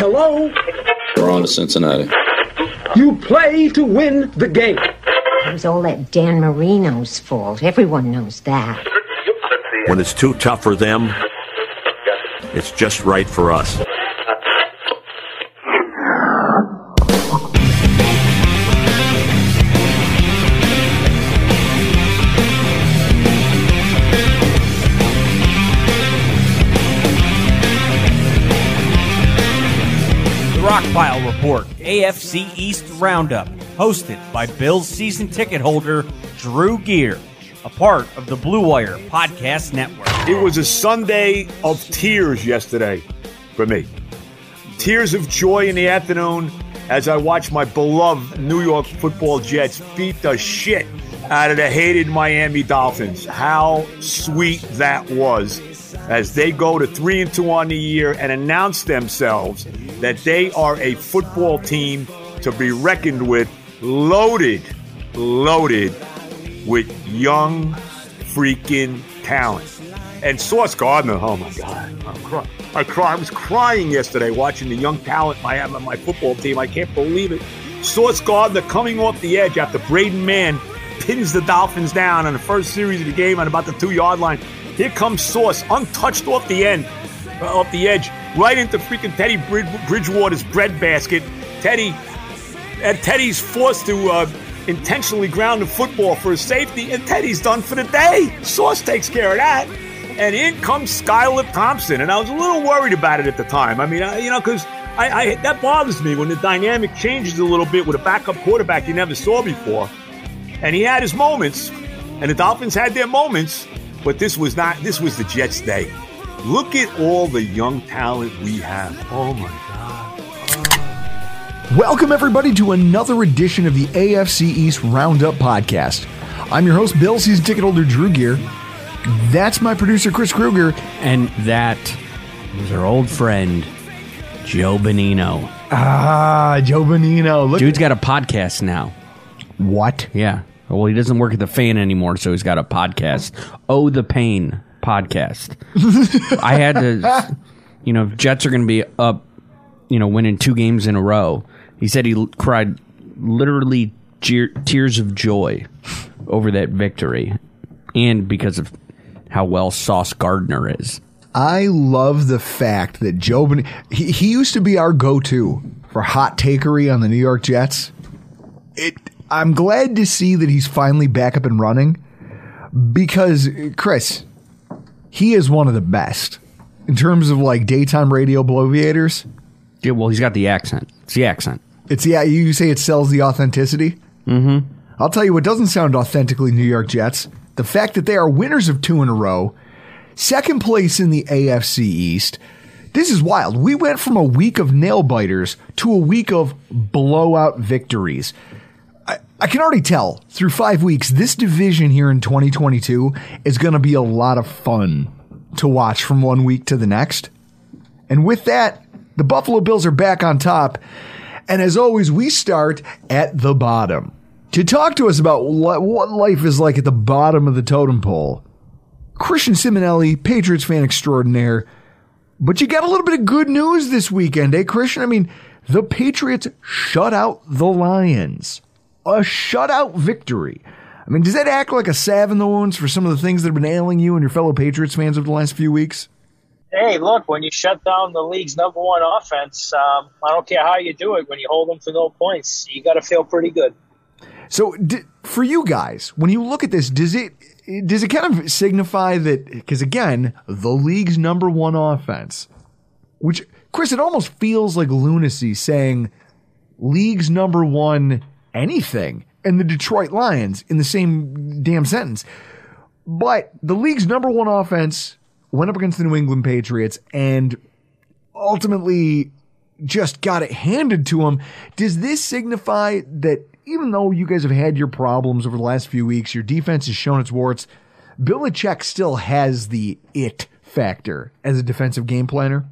Hello? We're on to Cincinnati. You play to win the game. It was all that Dan Marino's fault. Everyone knows that. When it's too tough for them, it's just right for us. AFC East Roundup, hosted by Bill's season ticket holder, Drew Gear, a part of the Blue Wire Podcast Network. It was a Sunday of tears yesterday for me. Tears of joy in the afternoon as I watched my beloved New York football Jets beat the shit out of the hated Miami Dolphins. How sweet that was as they go to 3 and 2 on the year and announce themselves that they are a football team to be reckoned with, loaded, loaded with young freaking talent. And Sauce Gardner, oh my God, I'm crying. I, cry, I was crying yesterday watching the young talent I have on my football team. I can't believe it. Sauce Gardner coming off the edge after Braden Mann pins the Dolphins down on the first series of the game on about the two yard line. Here comes Sauce, untouched off the end, uh, off the edge, right into freaking Teddy Bridgewater's breadbasket. Teddy, and Teddy's forced to uh, intentionally ground the football for his safety, and Teddy's done for the day. Sauce takes care of that. And in comes Skylar Thompson, and I was a little worried about it at the time. I mean, I, you know, because I, I, that bothers me when the dynamic changes a little bit with a backup quarterback you never saw before. And he had his moments, and the Dolphins had their moments, but this was not. This was the Jets' day. Look at all the young talent we have. Oh my God. Welcome, everybody, to another edition of the AFC East Roundup podcast. I'm your host, Bill, season ticket holder Drew Gear. That's my producer, Chris Kruger. And that is our old friend, Joe Benigno. Ah, Joe Benigno. Look Dude's got a podcast now. What? Yeah. Well, he doesn't work at the fan anymore, so he's got a podcast. Oh, the pain podcast. I had to, you know, Jets are going to be up, you know, winning two games in a row. He said he cried literally tears of joy over that victory, and because of how well Sauce Gardner is. I love the fact that Joe ben- he, he used to be our go-to for hot takery on the New York Jets. It I'm glad to see that he's finally back up and running because Chris, he is one of the best in terms of like daytime radio bloviators. Yeah, well, he's got the accent. It's the accent. It's yeah. You say it sells the authenticity. Mm-hmm. I'll tell you what doesn't sound authentically New York Jets: the fact that they are winners of two in a row, second place in the AFC East. This is wild. We went from a week of nail biters to a week of blowout victories. I can already tell through five weeks, this division here in 2022 is going to be a lot of fun to watch from one week to the next. And with that, the Buffalo Bills are back on top. And as always, we start at the bottom. To talk to us about what life is like at the bottom of the totem pole, Christian Simonelli, Patriots fan extraordinaire. But you got a little bit of good news this weekend, eh, Christian? I mean, the Patriots shut out the Lions a shutout victory. I mean, does that act like a salve in the wounds for some of the things that have been ailing you and your fellow Patriots fans over the last few weeks? hey, look, when you shut down the league's number one offense, um, I don't care how you do it. When you hold them to no points, you got to feel pretty good. So, d- for you guys, when you look at this, does it does it kind of signify that? Because again, the league's number one offense, which Chris, it almost feels like lunacy saying league's number one anything and the Detroit Lions in the same damn sentence. But the league's number one offense went up against the New England Patriots and ultimately just got it handed to them. Does this signify that even though you guys have had your problems over the last few weeks, your defense has shown its warts, Bill Belichick still has the it factor as a defensive game planner?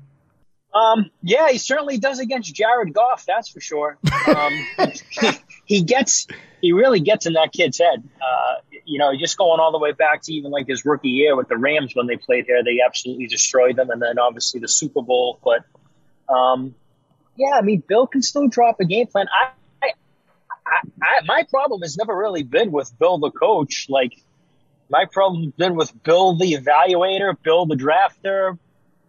Um, yeah, he certainly does against Jared Goff. That's for sure. Um, he gets, he really gets in that kid's head. Uh, you know, just going all the way back to even like his rookie year with the Rams when they played here, they absolutely destroyed them, and then obviously the Super Bowl. But um, yeah, I mean, Bill can still drop a game plan. I, I, I, my problem has never really been with Bill the coach. Like my problem has been with Bill the evaluator, Bill the drafter,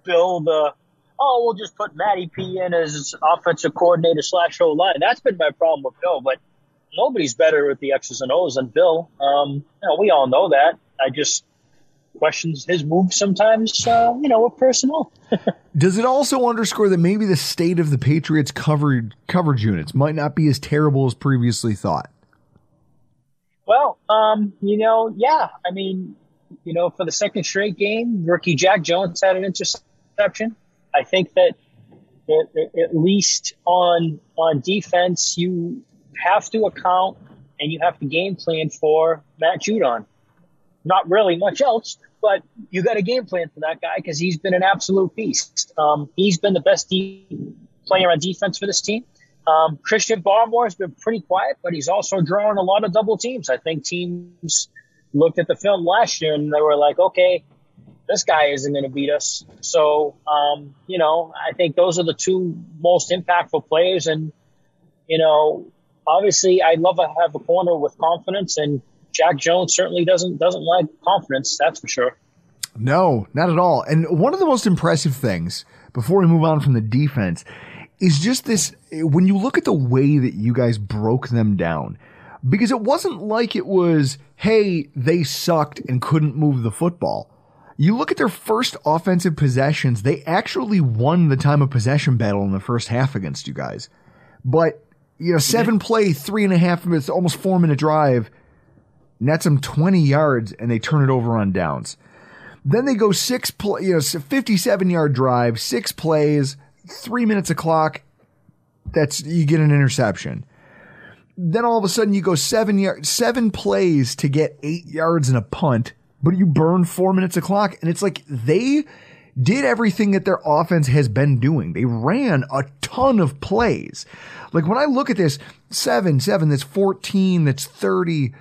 Bill the oh, we'll just put Matty P in as offensive coordinator slash O line. That's been my problem with Bill, but nobody's better with the X's and O's than Bill. Um, you know, we all know that. I just questions his moves sometimes, uh, you know, with personal. Does it also underscore that maybe the state of the Patriots covered coverage units might not be as terrible as previously thought? Well, um, you know, yeah. I mean, you know, for the second straight game, rookie Jack Jones had an interception. I think that at least on on defense, you have to account and you have to game plan for Matt Judon. Not really much else, but you got a game plan for that guy because he's been an absolute beast. Um, he's been the best de- player on defense for this team. Um, Christian Barmore has been pretty quiet, but he's also drawing a lot of double teams. I think teams looked at the film last year and they were like, okay, this guy isn't going to beat us. So, um, you know, I think those are the two most impactful players. And, you know, obviously I'd love to have a corner with confidence and Jack Jones certainly doesn't, doesn't like confidence. That's for sure. No, not at all. And one of the most impressive things before we move on from the defense is just this, when you look at the way that you guys broke them down, because it wasn't like it was, Hey, they sucked and couldn't move the football you look at their first offensive possessions, they actually won the time of possession battle in the first half against you guys. But, you know, seven mm-hmm. play, three and a half minutes, almost four minute drive, nets them 20 yards and they turn it over on downs. Then they go six play, you know, 57 yard drive, six plays, three minutes a clock. That's, you get an interception. Then all of a sudden you go seven yard, seven plays to get eight yards and a punt but you burn four minutes a clock. And it's like they did everything that their offense has been doing. They ran a ton of plays. Like when I look at this, seven, seven, that's 14, that's 30,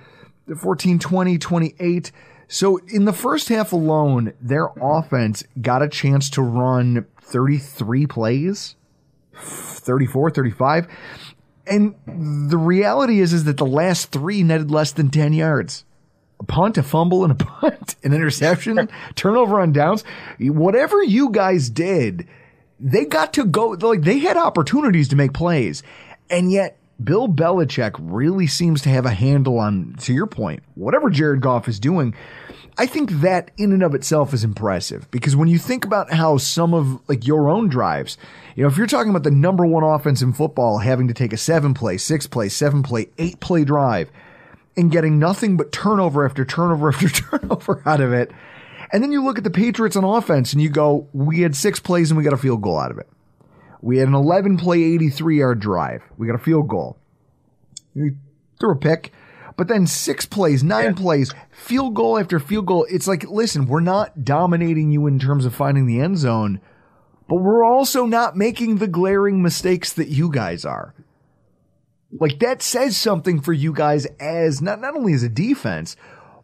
14, 20, 28. So in the first half alone, their offense got a chance to run 33 plays, 34, 35. And the reality is, is that the last three netted less than 10 yards a punt, a fumble, and a punt, an interception, turnover on downs. Whatever you guys did, they got to go, like, they had opportunities to make plays. And yet, Bill Belichick really seems to have a handle on, to your point, whatever Jared Goff is doing. I think that in and of itself is impressive because when you think about how some of like your own drives, you know, if you're talking about the number one offense in football having to take a seven play, six play, seven play, eight play drive, and getting nothing but turnover after turnover after turnover out of it. And then you look at the Patriots on offense and you go, we had six plays and we got a field goal out of it. We had an 11 play, 83 yard drive. We got a field goal. We threw a pick, but then six plays, nine yeah. plays, field goal after field goal. It's like, listen, we're not dominating you in terms of finding the end zone, but we're also not making the glaring mistakes that you guys are. Like that says something for you guys as not, not only as a defense,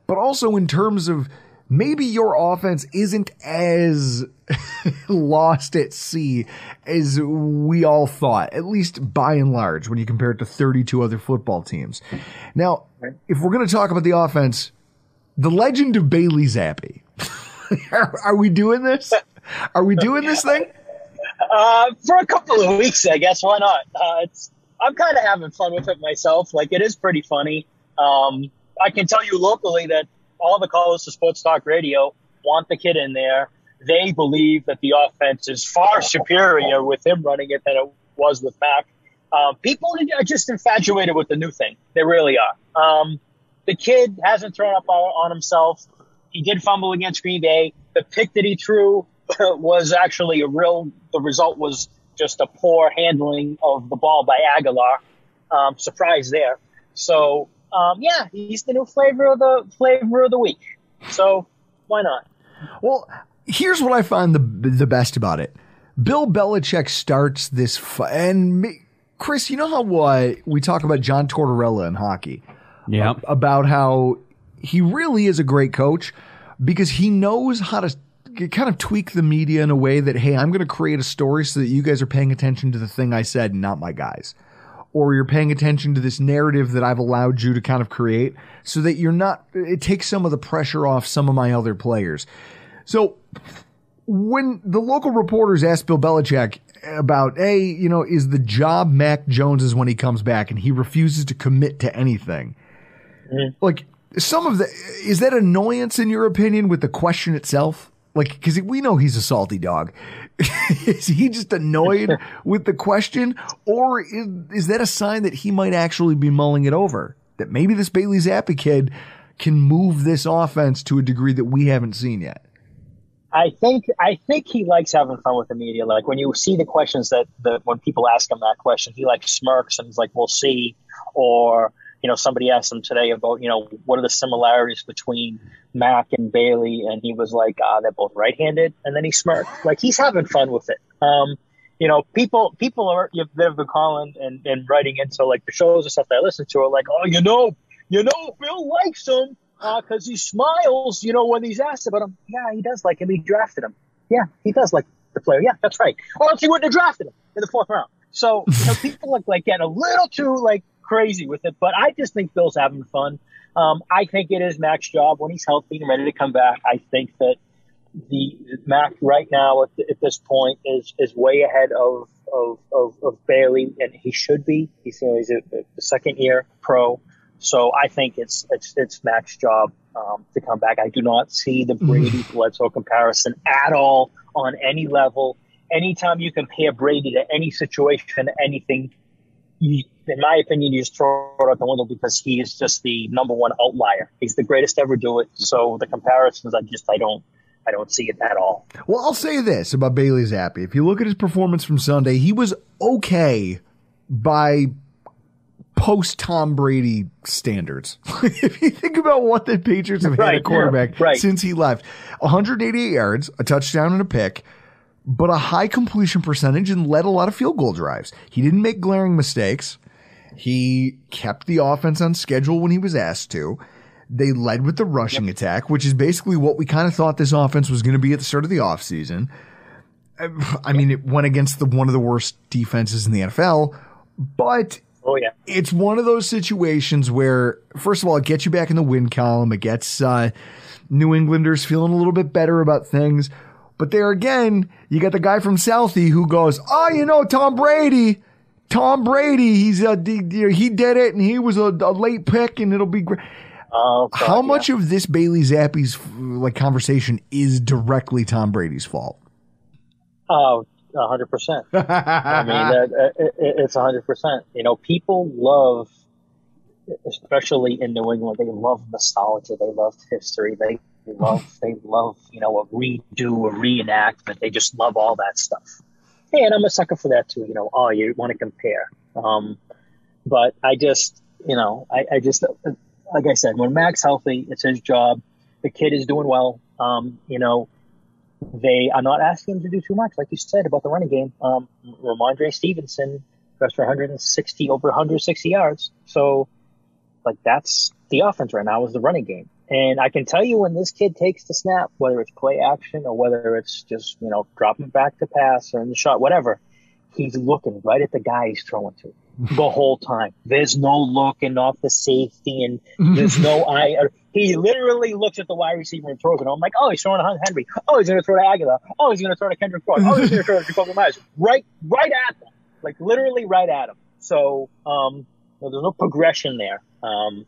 but also in terms of maybe your offense isn't as lost at sea as we all thought, at least by and large, when you compare it to 32 other football teams. Now, if we're going to talk about the offense, the legend of Bailey Zappe. are, are, we doing this? Are we doing this thing? Uh, for a couple of weeks, I guess. Why not? Uh, it's I'm kind of having fun with it myself. Like it is pretty funny. Um, I can tell you locally that all the callers to Sports Talk Radio want the kid in there. They believe that the offense is far superior with him running it than it was with Mac. Um, people are just infatuated with the new thing. They really are. Um, the kid hasn't thrown up on himself. He did fumble against Green Bay. The pick that he threw was actually a real. The result was just a poor handling of the ball by Agholor. Um, surprise there. So um, yeah, he's the new flavor of the flavor of the week. So why not? Well, here's what I find the the best about it. Bill Belichick starts this, fu- and me, Chris, you know how uh, we talk about John Tortorella in hockey? Yeah. About how he really is a great coach because he knows how to kind of tweak the media in a way that, hey, I'm going to create a story so that you guys are paying attention to the thing I said, and not my guys. Or you're paying attention to this narrative that I've allowed you to kind of create so that you're not, it takes some of the pressure off some of my other players. So when the local reporters asked Bill Belichick about, hey, you know, is the job Mac Jones is when he comes back and he refuses to commit to anything? Mm-hmm. Like some of the, is that annoyance in your opinion with the question itself? Like, because we know he's a salty dog. is he just annoyed with the question, or is, is that a sign that he might actually be mulling it over? That maybe this Bailey Zappe kid can move this offense to a degree that we haven't seen yet. I think I think he likes having fun with the media. Like when you see the questions that the when people ask him that question, he like smirks and is like, "We'll see," or you know, somebody asked him today about you know what are the similarities between Mac and Bailey, and he was like, "Ah, they're both right-handed," and then he smirked. Like he's having fun with it. Um, you know, people people are that have been calling and, and writing into like the shows and stuff that I listen to are like, "Oh, you know, you know, Bill likes him." because he smiles, you know, when he's asked about him. Yeah, he does like him. He drafted him. Yeah, he does like the player. Yeah, that's right. Or else he wouldn't have drafted him in the fourth round. So you know, people like like get a little too like crazy with it, but I just think Bill's having fun. Um, I think it is Mac's job when he's healthy and ready to come back. I think that the Mac right now at, at this point is is way ahead of of, of, of Bailey, and he should be. He's you know, he's a, a second year pro. So I think it's it's it's Mac's job um, to come back. I do not see the Brady Bledsoe comparison at all on any level. Anytime you compare Brady to any situation, anything, you, in my opinion, you just throw it out the window because he is just the number one outlier. He's the greatest to ever do it. So the comparisons, I just I don't I don't see it at all. Well, I'll say this about Bailey Zappe. If you look at his performance from Sunday, he was okay by post Tom Brady standards. if you think about what the Patriots have had Right, at quarterback yeah, right. since he left 188 yards, a touchdown, and a pick, but a high completion percentage and led a lot of field goal drives. He didn't make glaring mistakes. He kept the offense on schedule when he was asked to. They led with the rushing attack, which is basically what we kind of thought this offense was going to be at the start of the offseason. I mean, it went against the one of the worst defenses in the NFL, but Oh yeah, it's one of those situations where, first of all, it gets you back in the win column. It gets uh, New Englanders feeling a little bit better about things. But there again, you got the guy from Southie who goes, "Oh, you know, Tom Brady, Tom Brady, he's a he did it, and he was a, a late pick, and it'll be great." Oh, God, How yeah. much of this Bailey Zappe's like conversation is directly Tom Brady's fault? Oh, a hundred percent. I mean, that, uh, it, it- it's a hundred percent. You know, people love, especially in New England, they love nostalgia. They love history. They love, they love, you know, a redo, a reenactment. They just love all that stuff. And I'm a sucker for that too. You know, oh, you want to compare. Um, but I just, you know, I, I just, like I said, when Mac's healthy, it's his job. The kid is doing well. Um, you know, they are not asking him to do too much, like you said about the running game. Um, Rhamondre Stevenson rushed for 160 over 160 yards. So, like that's the offense right now is the running game. And I can tell you when this kid takes the snap, whether it's play action or whether it's just you know dropping back to pass or in the shot, whatever, he's looking right at the guy he's throwing to the whole time. There's no looking off the safety and there's no eye. He literally looks at the wide receiver and throws it. I'm like, oh, he's throwing to Hunt Henry. Oh, he's going to throw to Agholor. Oh, he's going to throw to Kendrick Ford. Oh, he's going to throw to Jakobi Meyers. Right, right at them. Like literally right at him. So, um, well, there's no progression there. Um,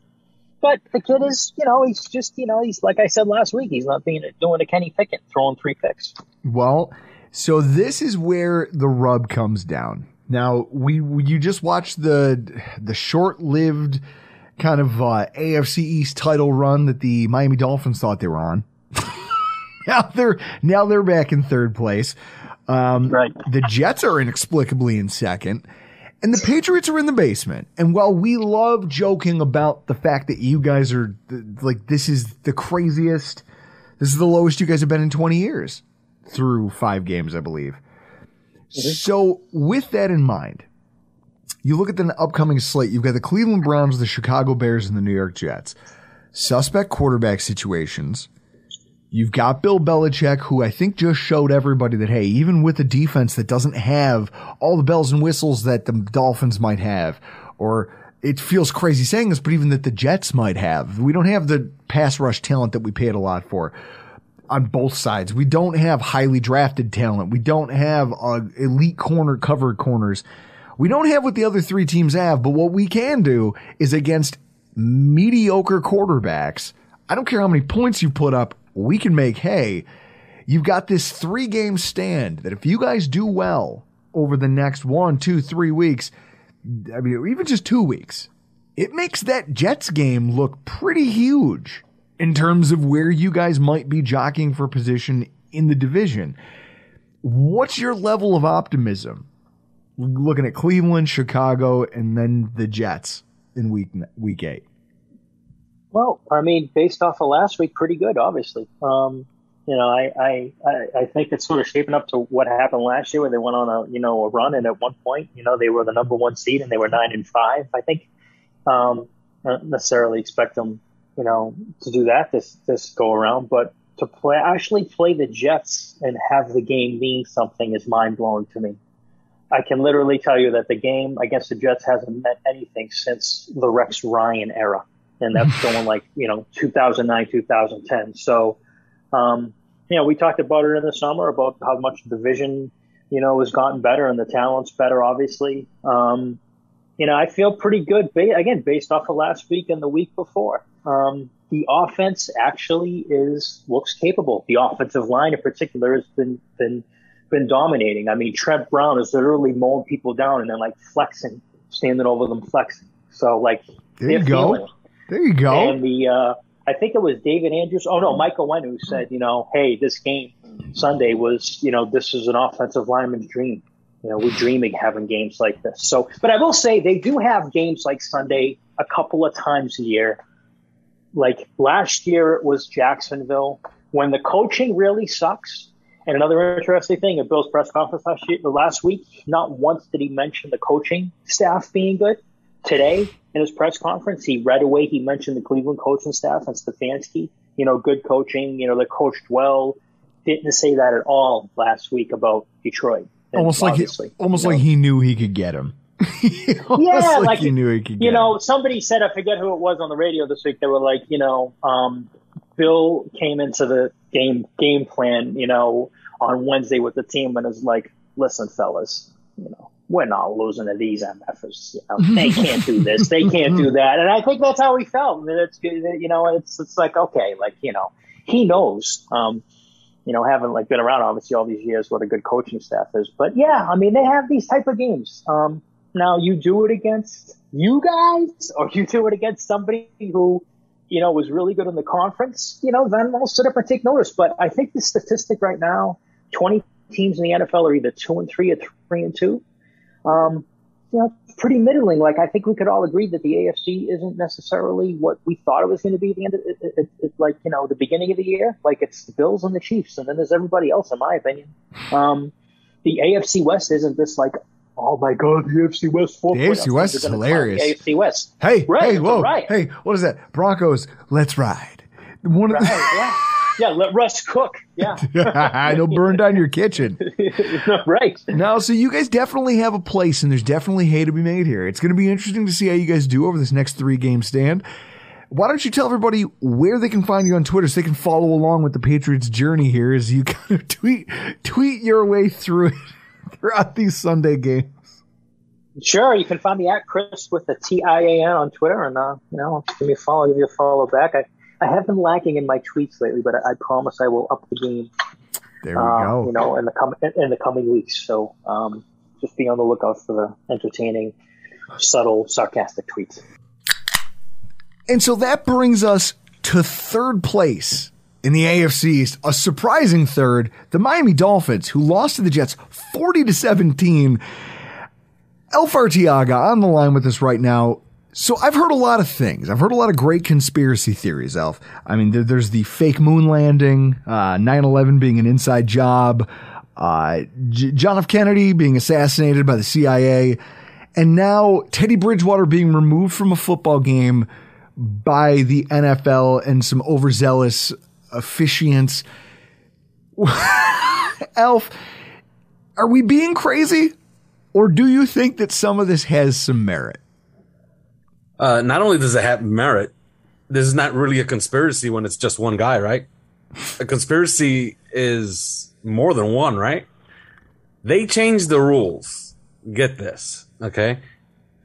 but the kid is, you know, he's just, you know, he's like I said last week, he's not being doing a Kenny Pickett, throwing three picks. Well, so this is where the rub comes down. Now we you just watched the the short lived kind of uh, AFC East title run that the Miami Dolphins thought they were on. now they're now they're back in third place. Um, right. The Jets are inexplicably in second. And the Patriots are in the basement. And while we love joking about the fact that you guys are like, this is the craziest, this is the lowest you guys have been in 20 years through five games, I believe. So with that in mind, you look at the upcoming slate, you've got the Cleveland Browns, the Chicago Bears, and the New York Jets. Suspect quarterback situations. You've got Bill Belichick, who I think just showed everybody that, hey, even with a defense that doesn't have all the bells and whistles that the Dolphins might have, or it feels crazy saying this, but even that the Jets might have, we don't have the pass rush talent that we paid a lot for on both sides. We don't have highly drafted talent. We don't have uh, elite corner cover corners. We don't have what the other three teams have, but what we can do is against mediocre quarterbacks. I don't care how many points you put up we can make hay. You've got this three game stand that if you guys do well over the next one, two, three weeks, I mean, even just two weeks, it makes that Jets game look pretty huge in terms of where you guys might be jockeying for position in the division. What's your level of optimism looking at Cleveland, Chicago, and then the Jets in week week eight? Well, I mean, based off of last week, pretty good, obviously. Um, you know, I, I, I think it's sort of shaping up to what happened last year where they went on a, you know, a run. And at one point, you know, they were the number one seed and they were nine and five. I think, um, I don't necessarily expect them, you know, to do that this, this go around, but to play, actually play the Jets and have the game mean something is mind blowing to me. I can literally tell you that the game against the Jets hasn't meant anything since the Rex Ryan era and that's going like you know 2009 2010 so um, you know we talked about it in the summer about how much the vision you know has gotten better and the talent's better obviously. Um, you know i feel pretty good again based off of last week and the week before. Um, the offense actually is looks capable. The offensive line in particular has been been been dominating. I mean trent brown is literally mowing people down and then like flexing standing over them flexing. So like there you go. feeling. There you go. And the uh, I think it was David Andrews. Oh no, Michael Wen who said, you know, hey, this game Sunday was, you know, this is an offensive lineman's dream. You know, we're dreaming having games like this. So, but I will say they do have games like Sunday a couple of times a year. Like last year, it was Jacksonville when the coaching really sucks. And another interesting thing at Bill's press conference last year, last week, not once did he mention the coaching staff being good. Today, in his press conference, he right away he mentioned the Cleveland coaching staff and Stefanski. You know, good coaching. You know, they coached well. Didn't say that at all last week about Detroit. And almost like he, almost you know, like he knew he could get him. yeah, like, like, he knew he could. You know, him. somebody said I forget who it was on the radio this week. They were like, you know, um, Bill came into the game game plan, you know, on Wednesday with the team and is like, listen, fellas, you know, we're not losing to these MFers. You know, they can't do this, they can't do that, and I think that's how he felt. And it's you know, it's it's like okay, like you know, he knows. Um, you know, haven't like been around obviously all these years what a good coaching staff is, but yeah, I mean they have these type of games. Um, now you do it against you guys, or you do it against somebody who you know was really good in the conference. You know, then we'll sit up and take notice. But I think the statistic right now, twenty teams in the NFL are either two and three or three and two um, you know, pretty middling. Like I think we could all agree that the AFC isn't necessarily what we thought it was going to be. At the end, of, it, it, it, like you know, the beginning of the year, like it's the Bills and the Chiefs, and then there's everybody else, in my opinion. Um, the AFC West isn't this like, oh my god, the AFC West. The AFC West is hilarious. AFC West. Hey, right, hey, whoa, right. hey, what is that? Broncos, let's ride. One of right, yeah. yeah, let Russ cook. Yeah. It'll burn down your kitchen. right. No, so you guys definitely have a place, and there's definitely hay to be made here. It's going to be interesting to see how you guys do over this next three game stand. Why don't you tell everybody where they can find you on Twitter so they can follow along with the Patriots' journey here as you kind of tweet tweet your way through it throughout these Sunday games? Sure, you can find me at Chris with the T I A N on Twitter, and uh, you know, give me a follow, give you a follow back. I, I have been lacking in my tweets lately, but I, I promise I will up the game. There we uh, go. You know, in the com- in the coming weeks. So um, just be on the lookout for the entertaining, subtle, sarcastic tweets. And so that brings us to third place in the AFC East, a surprising third, the Miami Dolphins, who lost to the Jets 40 to 17. Elf Artiaga on the line with us right now. So I've heard a lot of things. I've heard a lot of great conspiracy theories, Elf. I mean, there, there's the fake moon landing, uh, 9-11 being an inside job, uh, J- John F. Kennedy being assassinated by the CIA, and now Teddy Bridgewater being removed from a football game by the NFL and some overzealous officiants. Elf, are we being crazy? Or do you think that some of this has some merit? Uh, not only does it have merit, this is not really a conspiracy when it's just one guy, right? A conspiracy is more than one, right? They changed the rules. Get this, okay?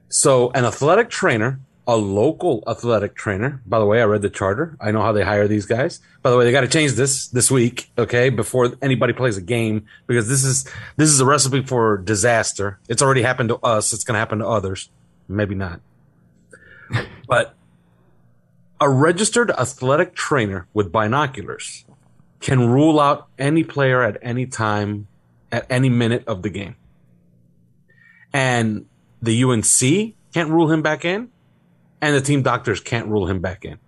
So, an athletic trainer, a local athletic trainer, by the way, I read the charter. I know how they hire these guys. By the way, they got to change this this week, okay, before anybody plays a game because this is this is a recipe for disaster. It's already happened to us. It's going to happen to others. Maybe not. but a registered athletic trainer with binoculars can rule out any player at any time, at any minute of the game. And the UNC can't rule him back in, and the team doctors can't rule him back in.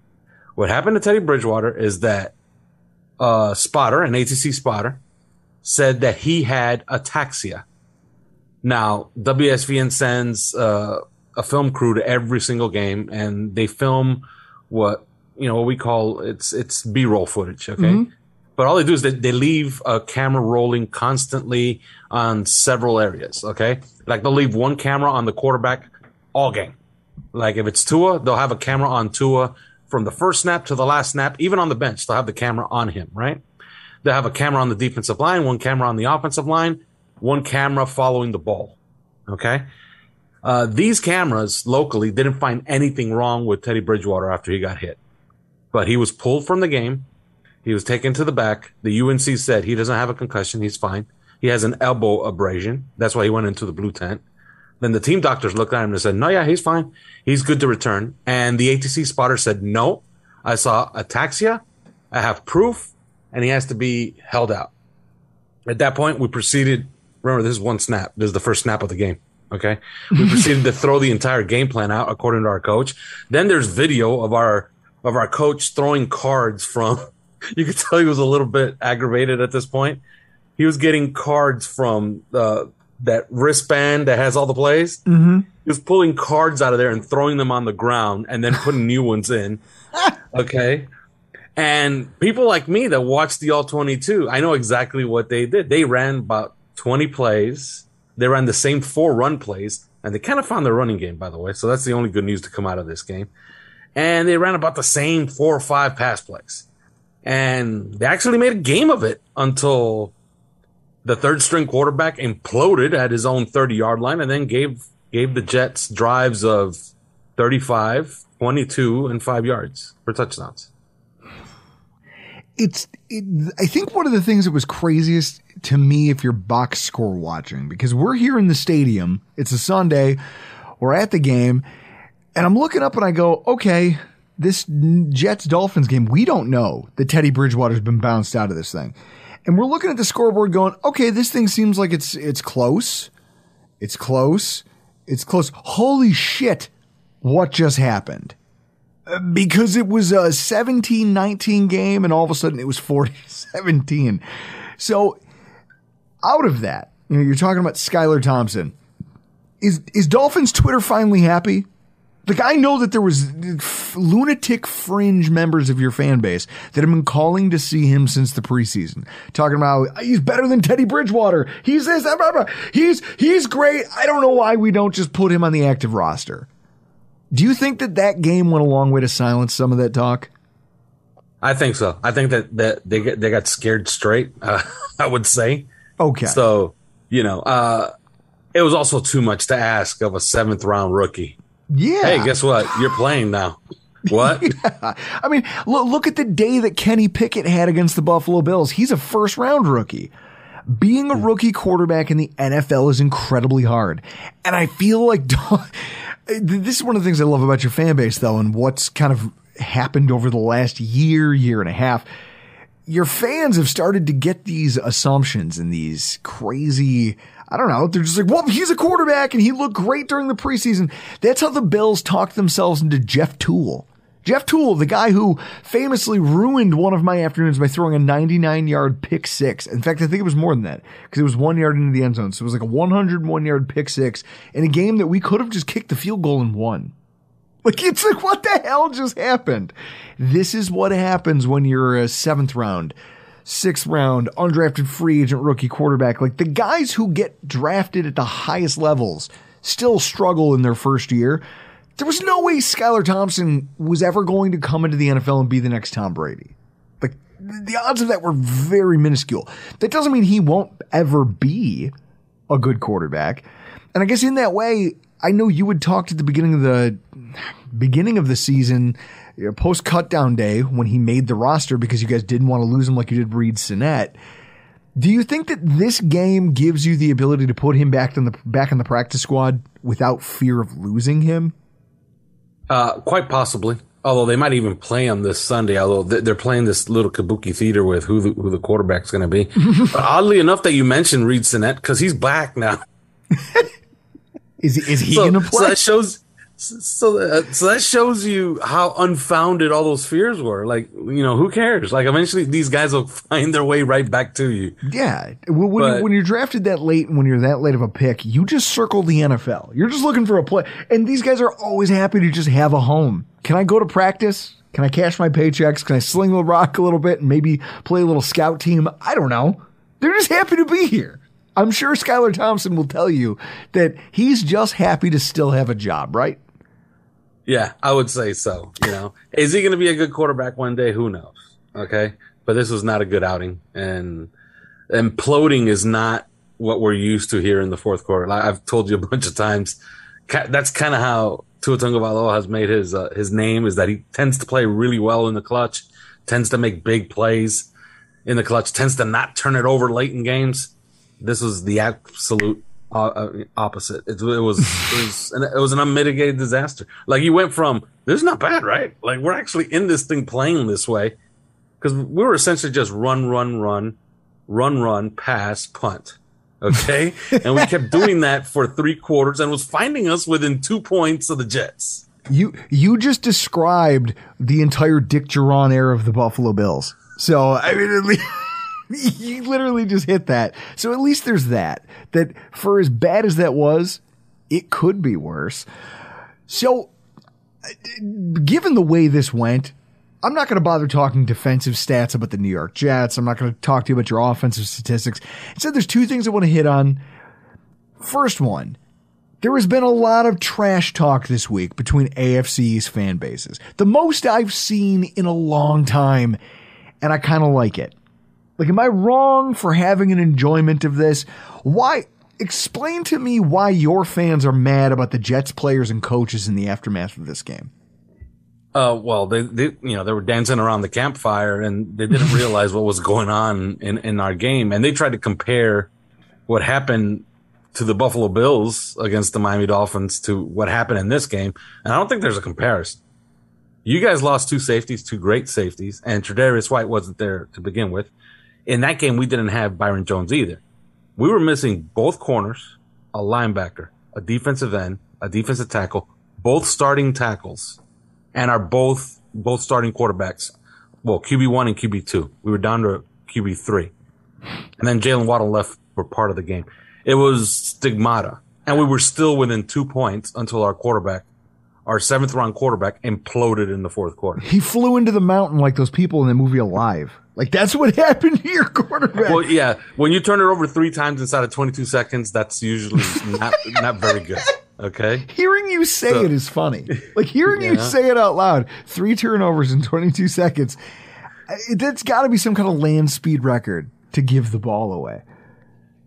What happened to Teddy Bridgewater is that a spotter, an ATC spotter, said that he had ataxia. Now, WSVN sends uh, a film crew to every single game, and they film what you know what we call it's it's B-roll footage. Okay, Mhm. but all they do is they, they leave a camera rolling constantly on several areas. Okay, like they'll leave one camera on the quarterback all game. Like if it's Tua, they'll have a camera on Tua from the first snap to the last snap, even on the bench. They'll have the camera on him, right? They'll have a camera on the defensive line, one camera on the offensive line, one camera following the ball. Okay. Uh, these cameras locally didn't find anything wrong with Teddy Bridgewater after he got hit, but he was pulled from the game. He was taken to the back. The UNC said he doesn't have a concussion. He's fine. He has an elbow abrasion. That's why he went into the blue tent. Then the team doctors looked at him and said, no, yeah, he's fine. He's good to return. And the ATC spotter said, no, I saw ataxia. I have proof and he has to be held out. At that point, we proceeded. Remember, this is one snap. This is the first snap of the game. Okay. We proceeded to throw the entire game plan out according to our coach. Then there's video of our, of our coach throwing cards from, you could tell he was a little bit aggravated at this point. He was getting cards from, uh, that wristband that has all the plays. Mm-hmm. He was pulling cards out of there and throwing them on the ground and then putting new ones in. Okay. And people like me that watched the All 22, I know exactly what they did. They ran about 20 plays. They ran the same four run plays and they kind of found their running game, by the way. So that's the only good news to come out of this game. And they ran about the same four or five pass plays. And they actually made a game of it until the third string quarterback imploded at his own 30 yard line and then gave gave the Jets drives of 35, 22, and five yards for touchdowns. It's it, I think one of the things that was craziest to me if you're box score watching because we're here in the stadium it's a Sunday we're at the game and I'm looking up and I go okay this Jets Dolphins game we don't know that Teddy Bridgewater's been bounced out of this thing. And we're looking at the scoreboard going okay this thing seems like it's it's close. It's close. It's close. Holy shit what just happened because it was a 17 19 game and all of a sudden it was 40 17. So, out of that, you know, you're talking about Skylar Thompson. Is is Dolphins Twitter finally happy? Like I know that there was lunatic fringe members of your fan base that have been calling to see him since the preseason, talking about he's better than Teddy Bridgewater. He's this, blah, blah, blah. he's he's great. I don't know why we don't just put him on the active roster. Do you think that that game went a long way to silence some of that talk? I think so. I think that, that they get, they got scared straight. Uh, I would say. Okay. So you know, uh, it was also too much to ask of a seventh round rookie. Yeah. Hey, guess what? You're playing now. What? yeah. I mean, look, look at the day that Kenny Pickett had against the Buffalo Bills. He's a first round rookie. Being a rookie quarterback in the NFL is incredibly hard. And I feel like this is one of the things I love about your fan base, though, and what's kind of happened over the last year, year and a half. Your fans have started to get these assumptions and these crazy I don't know. They're just like, well, he's a quarterback and he looked great during the preseason. That's how the Bills talked themselves into Jeff Tuel. Jeff Tuel, the guy who famously ruined one of my afternoons by throwing a 99 yard pick six. In fact, I think it was more than that because it was one yard into the end zone. So it was like a 101 yard pick six in a game that we could have just kicked the field goal and won. Like, it's like, what the hell just happened? This is what happens when you're a seventh round sixth round, undrafted free agent rookie quarterback. Like the guys who get drafted at the highest levels still struggle in their first year. There was no way Skylar Thompson was ever going to come into the NFL and be the next Tom Brady. Like the odds of that were very minuscule. That doesn't mean he won't ever be a good quarterback. And I guess in that way, I know you would talk at the beginning of the beginning of the season post cutdown day when he made the roster because you guys didn't want to lose him like you did Reid Sinnett. Do you think that this game gives you the ability to put him back in the back in the practice squad without fear of losing him? Uh, quite possibly. Although they might even play him this Sunday. Although they're playing this little kabuki theater with who the, who the quarterback's going to be. but oddly enough, that you mentioned Reid Sinnett because he's back now. is is he so, going to play? So that shows so, uh, so that shows you how unfounded all those fears were. Like, you know, who cares? Like, eventually these guys will find their way right back to you. Yeah. When, but, when you're drafted that late and when you're that late of a pick, you just circle the NFL. You're just looking for a play. And these guys are always happy to just have a home. Can I go to practice? Can I cash my paychecks? Can I sling the rock a little bit and maybe play a little scout team? I don't know. They're just happy to be here. I'm sure Skylar Thompson will tell you that he's just happy to still have a job, right? Yeah, I would say so. You know, is he going to be a good quarterback one day? Who knows? Okay, but this was not a good outing, and imploding is not what we're used to here in the fourth quarter. Like I've told you a bunch of times, that's kind of how Tua Tagovailoa has made his uh, his name is that he tends to play really well in the clutch, tends to make big plays in the clutch, tends to not turn it over late in games. This was the absolute uh, opposite. It, it, was it was an, it was an unmitigated disaster. Like you went from this is not bad, right? Like we're actually in this thing playing this way because we were essentially just run, run, run, run, run, pass, punt. Okay, and we kept doing that for three quarters and was finding us within two points of the Jets. You you just described the entire Dick Jauron era of the Buffalo Bills. So I mean. you literally just hit that. So at least there's that. That for as bad as that was, it could be worse. So, uh, given the way this went, I'm not going to bother talking defensive stats about the New York Jets. I'm not going to talk to you about your offensive statistics. Instead, there's two things I want to hit on. First one, there has been a lot of trash talk this week between AFC's fan bases. The most I've seen in a long time, and I kind of like it. Like, am I wrong for having an enjoyment of this? Why? Explain to me why your fans are mad about the Jets players and coaches in the aftermath of this game. Uh, well, they, they, you know, they were dancing around the campfire and they didn't realize what was going on in, in our game. And they tried to compare what happened to the Buffalo Bills against the Miami Dolphins to what happened in this game. And I don't think there's a comparison. You guys lost two safeties, two great safeties, and Tre'Davious White wasn't there to begin with in that game, we didn't have Byron Jones either. We were missing both corners, a linebacker, a defensive end, a defensive tackle, both starting tackles, and our both both starting quarterbacks. Well, QB one and QB two. We were down to QB three, and then Jaylen Waddle left for part of the game. It was stigmata, and we were still within two points until our quarterback our seventh round quarterback imploded in the fourth quarter. He flew into the mountain like those people in the movie Alive. Like that's what happened to your quarterback. Well, yeah, when you turn it over three times inside of 22 seconds, that's usually not not very good. Okay. Hearing you say So- it is funny. Like hearing you say it out loud. Three turnovers in 22 seconds. That's got to be some kind of land speed record to give the ball away.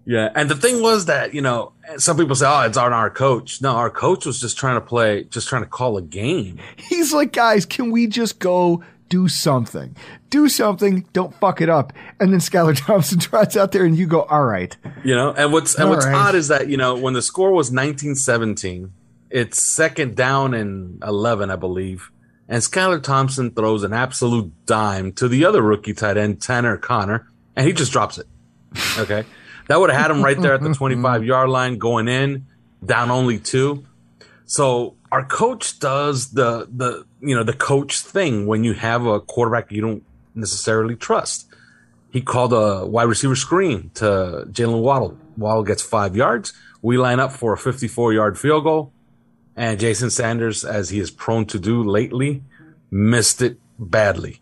Yeah, and the thing was that you know some people say, "Oh, it's on our coach." No, our coach was just trying to play, just trying to call a game. He's like, guys, can we just go do something? Do something. Don't fuck it up. And then Skylar Thompson trots out there, and you go, all right. You know, and what's and All what's right. odd is that you know when the score was 1917, it's second down and 11, I believe, and Skylar Thompson throws an absolute dime to the other rookie tight end Tanner Conner, and he just drops it. Okay, that would have had him right there at the 25 yard line, going in, down only two. So our coach does the the you know the coach thing when you have a quarterback you don't necessarily trust. He called a wide receiver screen to Jaylen Waddle. Waddle gets five yards. We line up for a 54 yard field goal. And Jason Sanders, as he is prone to do lately, missed it badly.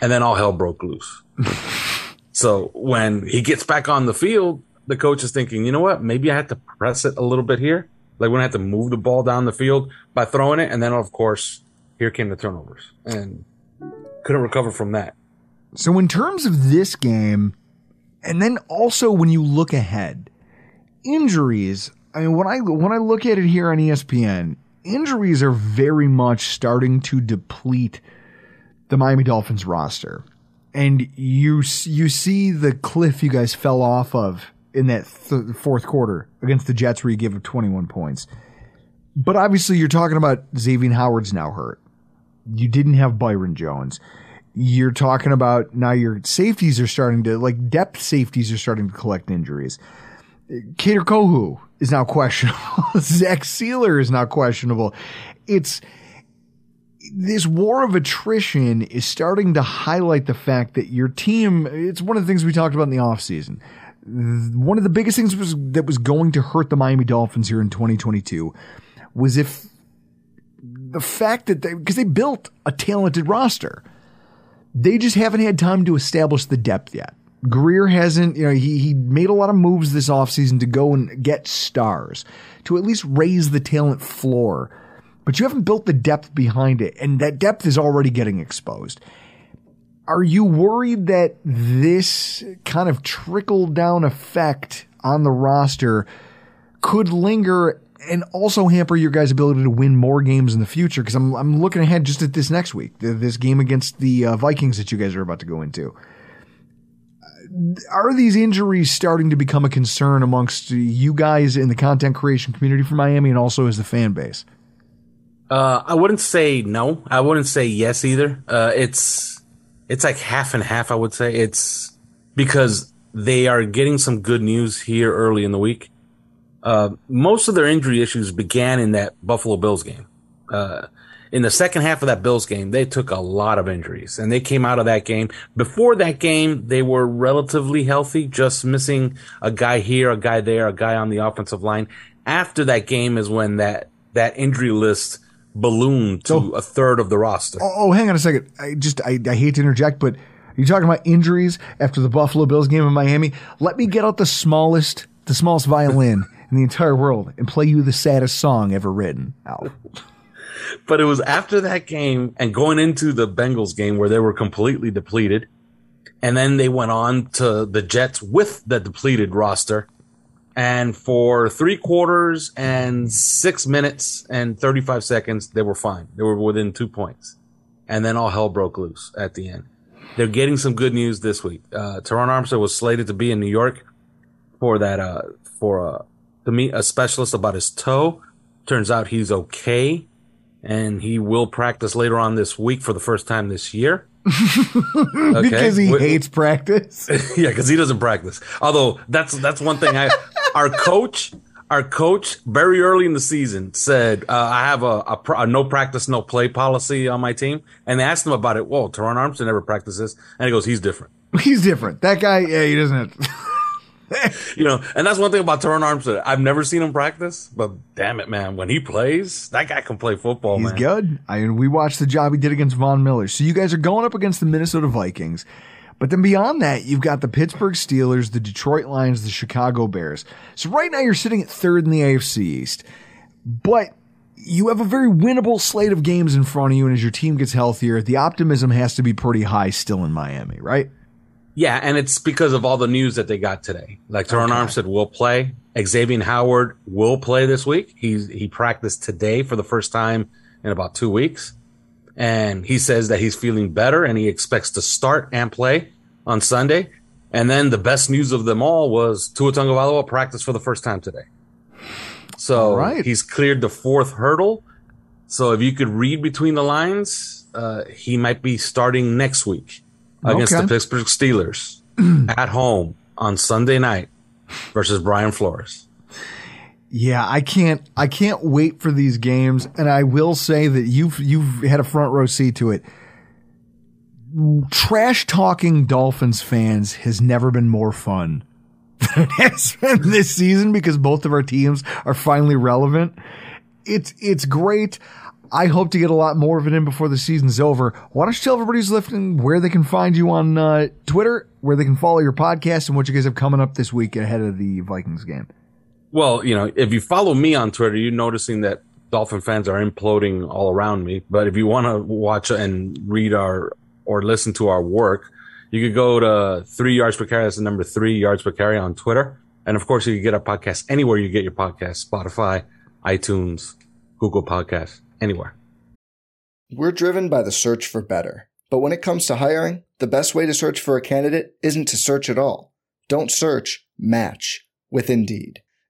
And then all hell broke loose. so when he gets back on the field, the coach is thinking, you know what? Maybe I have to press it a little bit here. Like gonna have to move the ball down the field by throwing it. And then of course, here came the turnovers. And couldn't recover from that. So, in terms of this game, and then also when you look ahead, injuries. I mean, when I when I look at it here on ESPN, injuries are very much starting to deplete the Miami Dolphins roster, and you you see the cliff you guys fell off of in that th- fourth quarter against the Jets, where you give up twenty one points. But obviously, you're talking about Xavier Howard's now hurt. You didn't have Byron Jones. You're talking about now your safeties are starting to like depth safeties are starting to collect injuries. Cater Kohu is now questionable. Zach Sieler is now questionable. It's this war of attrition is starting to highlight the fact that your team, it's one of the things we talked about in the offseason. One of the biggest things was that was going to hurt the Miami Dolphins here in 2022 was if the fact that they, because they built a talented roster, they just haven't had time to establish the depth yet. Grier hasn't, you know, he, he made a lot of moves this offseason to go and get stars, to at least raise the talent floor. But you haven't built the depth behind it, and that depth is already getting exposed. Are you worried that this kind of trickle down effect on the roster could linger and also hamper your guys' ability to win more games in the future? Because I'm, I'm looking ahead just at this next week, this game against the uh, Vikings that you guys are about to go into. Are these injuries starting to become a concern amongst you guys in the content creation community for Miami and also as the fan base? Uh, I wouldn't say no. I wouldn't say yes either. Uh, it's it's like half and half. I would say it's because they are getting some good news here early in the week. Uh, most of their injury issues began in that Buffalo Bills game. Uh, in the second half of that Bills game, they took a lot of injuries and they came out of that game. Before that game, they were relatively healthy, just missing a guy here, a guy there, a guy on the offensive line. After that game is when that, that injury list ballooned to a third of the roster. Oh, oh, hang on a second. I just I, I hate to interject, but you're talking about injuries after the Buffalo Bills game in Miami. Let me get out the smallest the smallest violin in the entire world and play you the saddest song ever written. Al. but it was after that game and going into the Bengals game where they were completely depleted. And then they went on to the Jets with the depleted roster. And for three quarters and six minutes and 35 seconds, they were fine. They were within two points. And then all hell broke loose at the end. They're getting some good news this week. Uh, Terron Armstead was slated to be in New York for that, uh, for, uh, to meet a specialist about his toe. Turns out he's okay and he will practice later on this week for the first time this year. Okay. because he Wh- hates practice. yeah, because he doesn't practice. Although that's that's one thing. I our coach, our coach, very early in the season said, uh, "I have a, a, a no practice, no play policy on my team." And they asked him about it. Well, Terron Armstead never practices, and he goes, "He's different." He's different. That guy, yeah, he doesn't. You know, and that's one thing about Terron Armstead. I've never seen him practice, but damn it, man, when he plays, that guy can play football, He's man. good. I mean, we watched the job he did against Von Miller. So you guys are going up against the Minnesota Vikings. But then beyond that, you've got the Pittsburgh Steelers, the Detroit Lions, the Chicago Bears. So right now you're sitting at third in the AFC East. But you have a very winnable slate of games in front of you, and as your team gets healthier, the optimism has to be pretty high still in Miami, right? Yeah, and it's because of all the news that they got today. Like Terron Armstead will play. Xavier Howard will play this week. He's he practiced today for the first time in about two weeks. And he says that he's feeling better and he expects to start and play on Sunday. And then the best news of them all was Tua Tagovailoa practiced for the first time today. So right. he's cleared the fourth hurdle. So if you could read between the lines, uh, he might be starting next week against Okay. the Pittsburgh Steelers at home on Sunday night versus Brian Flores. Yeah, I can't I can't wait for these games and I will say that you've you've had a front row seat to it. Trash talking Dolphins fans has never been more fun than it has been this season because both of our teams are finally relevant. It's it's great. I hope to get a lot more of it in before the season's over. Why don't you tell everybody who's listening where they can find you on uh, Twitter, where they can follow your podcast, and what you guys have coming up this week ahead of the Vikings game? Well, you know, if you follow me on Twitter, you're noticing that Dolphin fans are imploding all around me. But if you want to watch and read our or listen to our work, you could go to three yards per carry. That's the number three yards per carry on Twitter. And of course, you can get our podcast anywhere you get your podcast Spotify, iTunes, Google Podcasts, anywhere. We're driven by the search for better. But when it comes to hiring, the best way to search for a candidate isn't to search at all. Don't search, match with Indeed.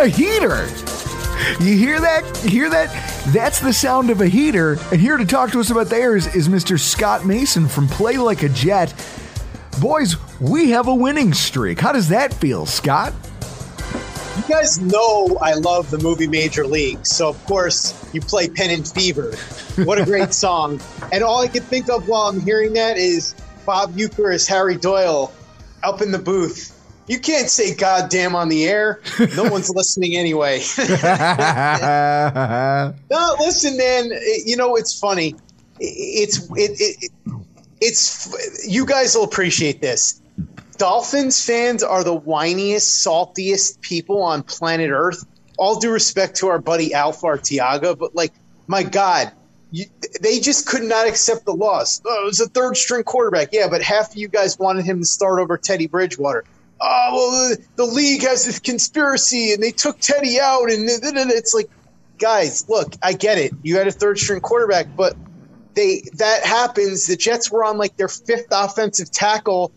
A heater. You hear that? You hear that? That's the sound of a heater. And here to talk to us about theirs is Mr. Scott Mason from Play Like a Jet. Boys, we have a winning streak. How does that feel, Scott? You guys know I love the movie Major League, so of course you play Pen and Fever. What a great song. And all I can think of while I'm hearing that is Bob Uecker as Harry Doyle up in the booth. You can't say goddamn on the air. No one's listening anyway. no, listen, man. it- you know it's funny. It's it, it, it it's you guys will appreciate this. Dolphins fans are the whiniest, saltiest people on planet Earth. All due respect to our buddy Alpha Artiaga, but like, my God, you, they just could not accept the loss. Oh, it was a third string quarterback. Yeah, but half of you guys wanted him to start over Teddy Bridgewater. Oh, well, the, the league has this conspiracy and they took Teddy out. And it's like, guys, look, I get it. You had a third string quarterback, but they that happens. The Jets were on like their fifth offensive tackle.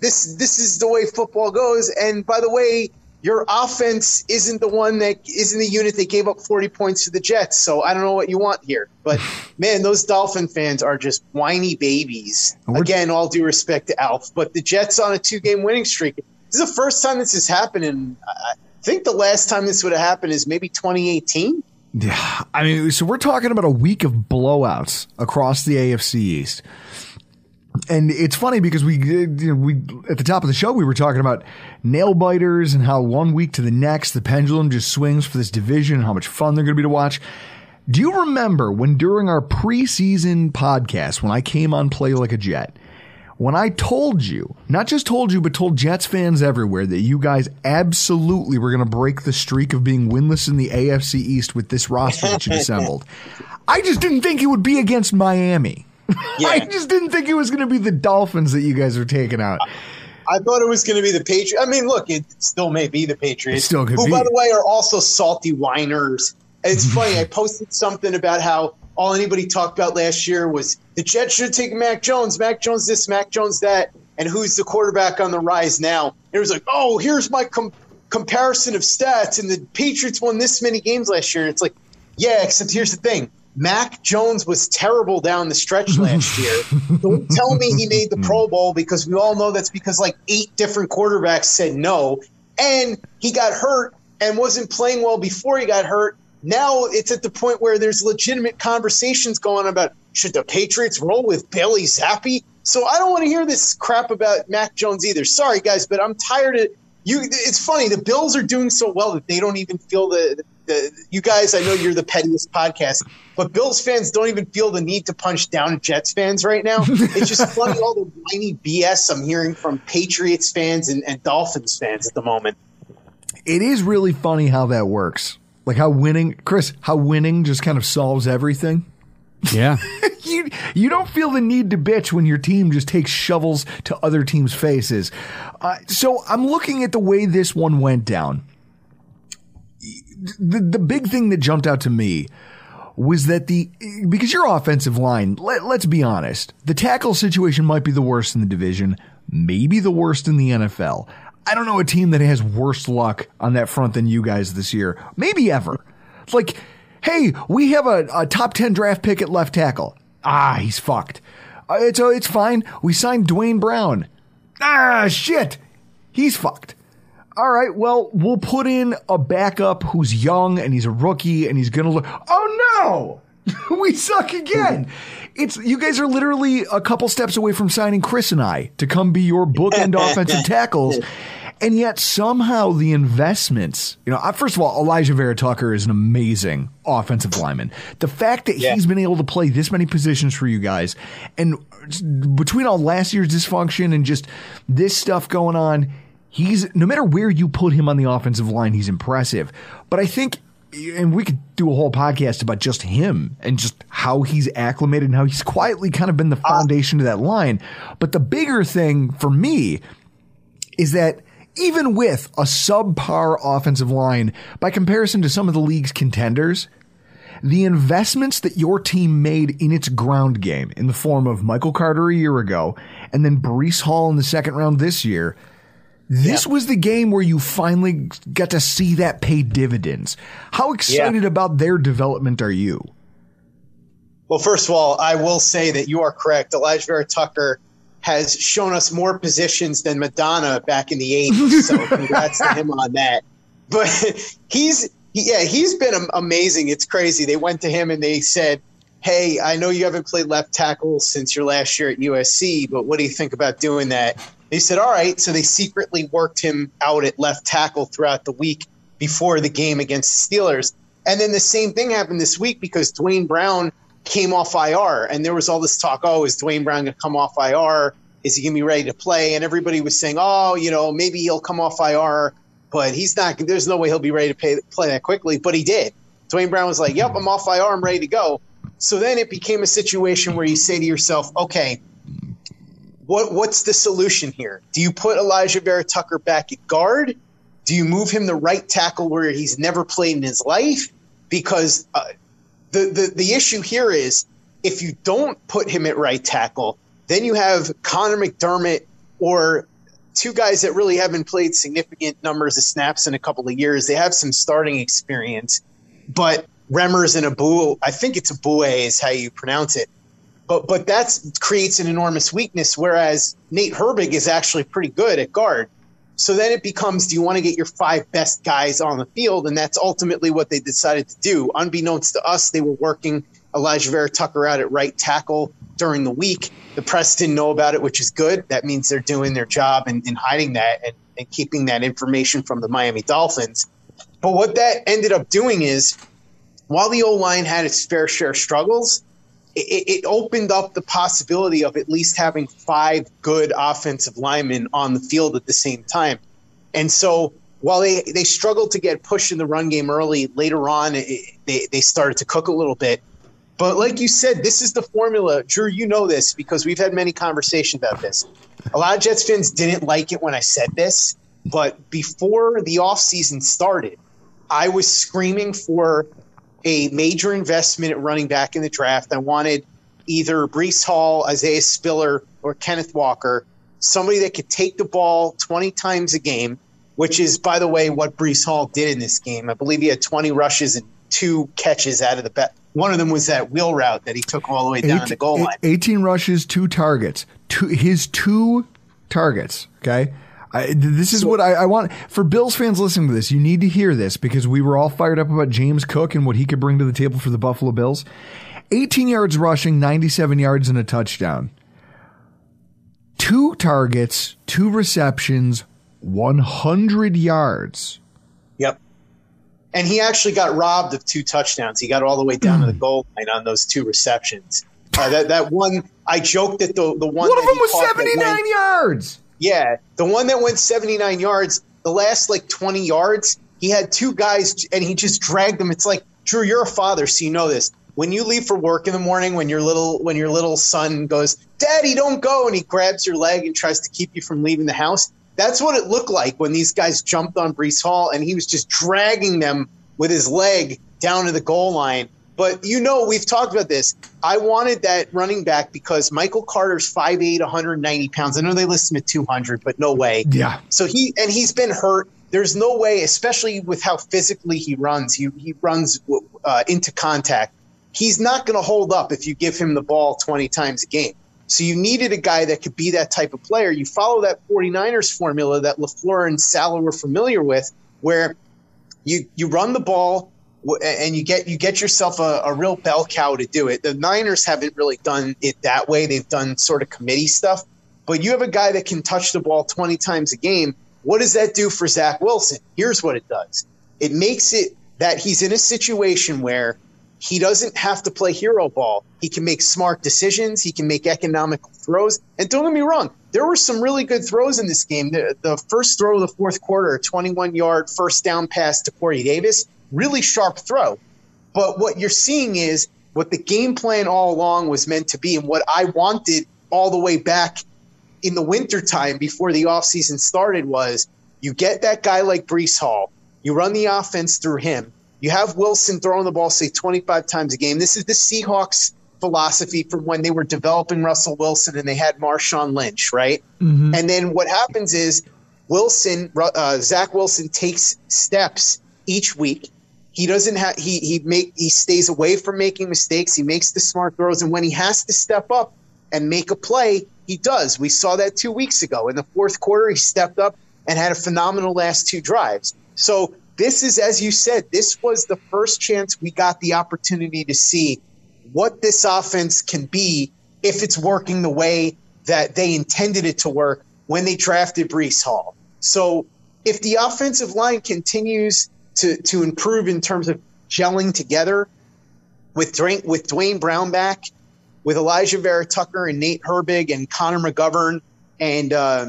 This this is the way football goes. And by the way, your offense isn't the one that isn't the unit that gave up 40 points to the Jets. So I don't know what you want here. But man, those Dolphin fans are just whiny babies. Again, all due respect to Alf, but the Jets on a two game winning streak. This is the first time this has happened, and I think the last time this would have happened is maybe 2018. Yeah, I mean, so we're talking about a week of blowouts across the AFC East. And it's funny because we, uh, you know, we at the top of the show we were talking about nail biters and how one week to the next the pendulum just swings for this division and how much fun they're going to be to watch. Do you remember when during our preseason podcast when I came on Play Like a Jet, when I told you, not just told you, but told Jets fans everywhere that you guys absolutely were going to break the streak of being winless in the AFC East with this roster that you assembled? I just didn't think it would be against Miami. I just didn't think it was going to be the Dolphins that you guys were taking out. I thought it was going to be the Patriots. I mean, look, it still may be the Patriots. It still could who, be. by the way, are also salty whiners. It's funny. I posted something about how all anybody talked about last year was the Jets should take Mac Jones, Mac Jones this, Mac Jones that, and who's the quarterback on the rise now? It was like, oh, here's my com- comparison of stats, and the Patriots won this many games last year. It's like, yeah, except here's the thing. Mac Jones was terrible down the stretch last year. Don't tell me he made the hmm. Pro Bowl because we all know that's because like eight different quarterbacks said no. And he got hurt and wasn't playing well before he got hurt. Now it's at the point where there's legitimate conversations going on about should the Patriots roll with Bailey Zappe? So I don't want to hear this crap about Mac Jones either. Sorry, guys, but I'm tired of you. It's funny. The Bills are doing so well that they don't even feel the, the. You guys, I know you're the pettiest podcast, but Bills fans don't even feel the need to punch down Jets fans right now. It's just funny all the whiny BS I'm hearing from Patriots fans and, and Dolphins fans at the moment. It is really funny how that works. Like how winning, Chris, how winning just kind of solves everything. Yeah. you you don't feel the need to bitch when your team just takes shovels to other teams' faces. Uh, so I'm looking at the way this one went down. The the big thing that jumped out to me was that the because your offensive line, let, let's be honest, the tackle situation might be the worst in the division, maybe the worst in the NFL. I don't know a team that has worse luck on that front than you guys this year, maybe ever. It's like, hey, we have a, a top ten draft pick at left tackle. Ah, he's fucked. Uh, it's uh, it's fine. We signed Duane Brown. Ah, shit, he's fucked. All right, well, we'll put in a backup who's young and he's a rookie and he's gonna look. Oh no, we suck again. It's you guys are literally a couple steps away from signing Chris and I to come be your bookend offensive tackles. And yet somehow the investments, you know, first of all, Alijah Vera-Tucker is an amazing offensive lineman. The fact that he's been able to play this many positions for you guys and between all last year's dysfunction and just this stuff going on, he's no matter where you put him on the offensive line, he's impressive. But I think and we could do a whole podcast about just him and just how he's acclimated and how he's quietly kind of been the uh, foundation to that line. But the bigger thing for me is that even with a subpar offensive line, by comparison to some of the league's contenders, the investments that your team made in its ground game in the form of Michael Carter a year ago and then Breece Hall in the second round this year, this was the game where you finally got to see that pay dividends. How excited about their development are you? Well, first of all, I will say that you are correct. Alijah Vera-Tucker has shown us more positions than Madonna back in the 80s. So congrats to him on that. But he's, yeah, he's been amazing. It's crazy. They went to him and they said, Hey, I know you haven't played left tackle since your last year at USC, but what do you think about doing that? They said, All right. So they secretly worked him out at left tackle throughout the week before the game against the Steelers. And then the same thing happened this week because Duane Brown came off IR, and there was all this talk. Oh, is Duane Brown going to come off IR? Is he going to be ready to play? And everybody was saying, oh, you know, maybe he'll come off IR, but he's not. There's no way he'll be ready to pay, play that quickly. But he did. Duane Brown was like, "Yep, I'm off IR. I'm ready to go." So then it became a situation where you say to yourself, "Okay, what what's the solution here? Do you put Alijah Vera-Tucker back at guard? Do you move him the right tackle where he's never played in his life? Because uh, the, the the issue here is if you don't put him at right tackle, then you have Conor McDermott or two guys that really haven't played significant numbers of snaps in a couple of years. They have some starting experience, but Remmers and Abu, I think it's Abue is how you pronounce it. But but that creates an enormous weakness. Whereas Nate Herbig is actually pretty good at guard. So then it becomes do you want to get your five best guys on the field? And that's ultimately what they decided to do. Unbeknownst to us, they were working Alijah Vera-Tucker out at right tackle during the week. The press didn't know about it, which is good. That means they're doing their job in hiding that and, and keeping that information from the Miami Dolphins. But what that ended up doing is, while the O line had its fair share of struggles, it, it opened up the possibility of at least having five good offensive linemen on the field at the same time. And so while they, they struggled to get pushed in the run game early, later on, it, they, they started to cook a little bit. But like you said, this is the formula. Drew, you know this because we've had many conversations about this. A lot of Jets fans didn't like it when I said this, but before the offseason started, I was screaming for a major investment at running back in the draft. I wanted either Breece Hall, Isaiah Spiller, or Kenneth Walker, somebody that could take the ball 20 times a game, which is, by the way, what Breece Hall did in this game. I believe he had 20 rushes and two catches out of the bat. One of them was that wheel route that he took all the way down to the goal line. 18 rushes, two targets. Two, his two targets, okay? I, this is what I, I, want for Bills fans listening to this. You need to hear this because we were all fired up about James Cook and what he could bring to the table for the Buffalo Bills. 18 yards rushing, 97 yards and a touchdown. Two targets, two receptions, 100 yards. Yep. And he actually got robbed of two touchdowns. He got all the way down Hmm. to the goal line on those two receptions. Uh, that that one, I joked that the the one One of them was 79 went- yards. Yeah, the one that went 79 yards, the last like 20 yards, he had two guys and he just dragged them. It's like, Drew, you're a father, so you know this. When you leave for work in the morning, when your little when your little son goes, "Daddy, don't go," and he grabs your leg and tries to keep you from leaving the house, that's what it looked like when these guys jumped on Breece Hall and he was just dragging them with his leg down to the goal line. But you know, we've talked about this. I wanted that running back because Michael Carter's 5'8, 190 pounds. I know they list him at 200, but no way. Yeah. So he and he's been hurt. There's no way, especially with how physically he runs. He he runs uh, into contact. He's not going to hold up if you give him the ball 20 times a game. So you needed a guy that could be that type of player. You follow that 49ers formula that LaFleur and Saleh were familiar with, where you you run the ball and you get you get yourself a, a real bell cow to do it. The Niners haven't really done it that way. They've done sort of committee stuff. But you have a guy that can touch the ball 20 times a game. What does that do for Zach Wilson? Here's what it does. It makes it that he's in a situation where he doesn't have to play hero ball. He can make smart decisions. He can make economical throws. And don't get me wrong, there were some really good throws in this game. The, the first throw of the fourth quarter, 21 yard first down pass to Corey Davis, really sharp throw. But what you're seeing is what the game plan all along was meant to be and what I wanted all the way back in the wintertime before the offseason started was you get that guy like Breece Hall, you run the offense through him. You have Wilson throwing the ball, say, 25 times a game. This is the Seahawks philosophy from when they were developing Russell Wilson and they had Marshawn Lynch, right? Mhm. And then what happens is Wilson, uh, Zach Wilson takes steps each week. He doesn't have he he make he stays away from making mistakes. He makes the smart throws, and when he has to step up and make a play, he does. We saw that two weeks ago in the fourth quarter. He stepped up and had a phenomenal last two drives. So this is, as you said, this was the first chance we got the opportunity to see what this offense can be if it's working the way that they intended it to work when they drafted Breece Hall. So if the offensive line continues to, to improve in terms of gelling together with Duane, with Duane Brown back, with Alijah Vera-Tucker and Nate Herbig and Connor McGovern and uh,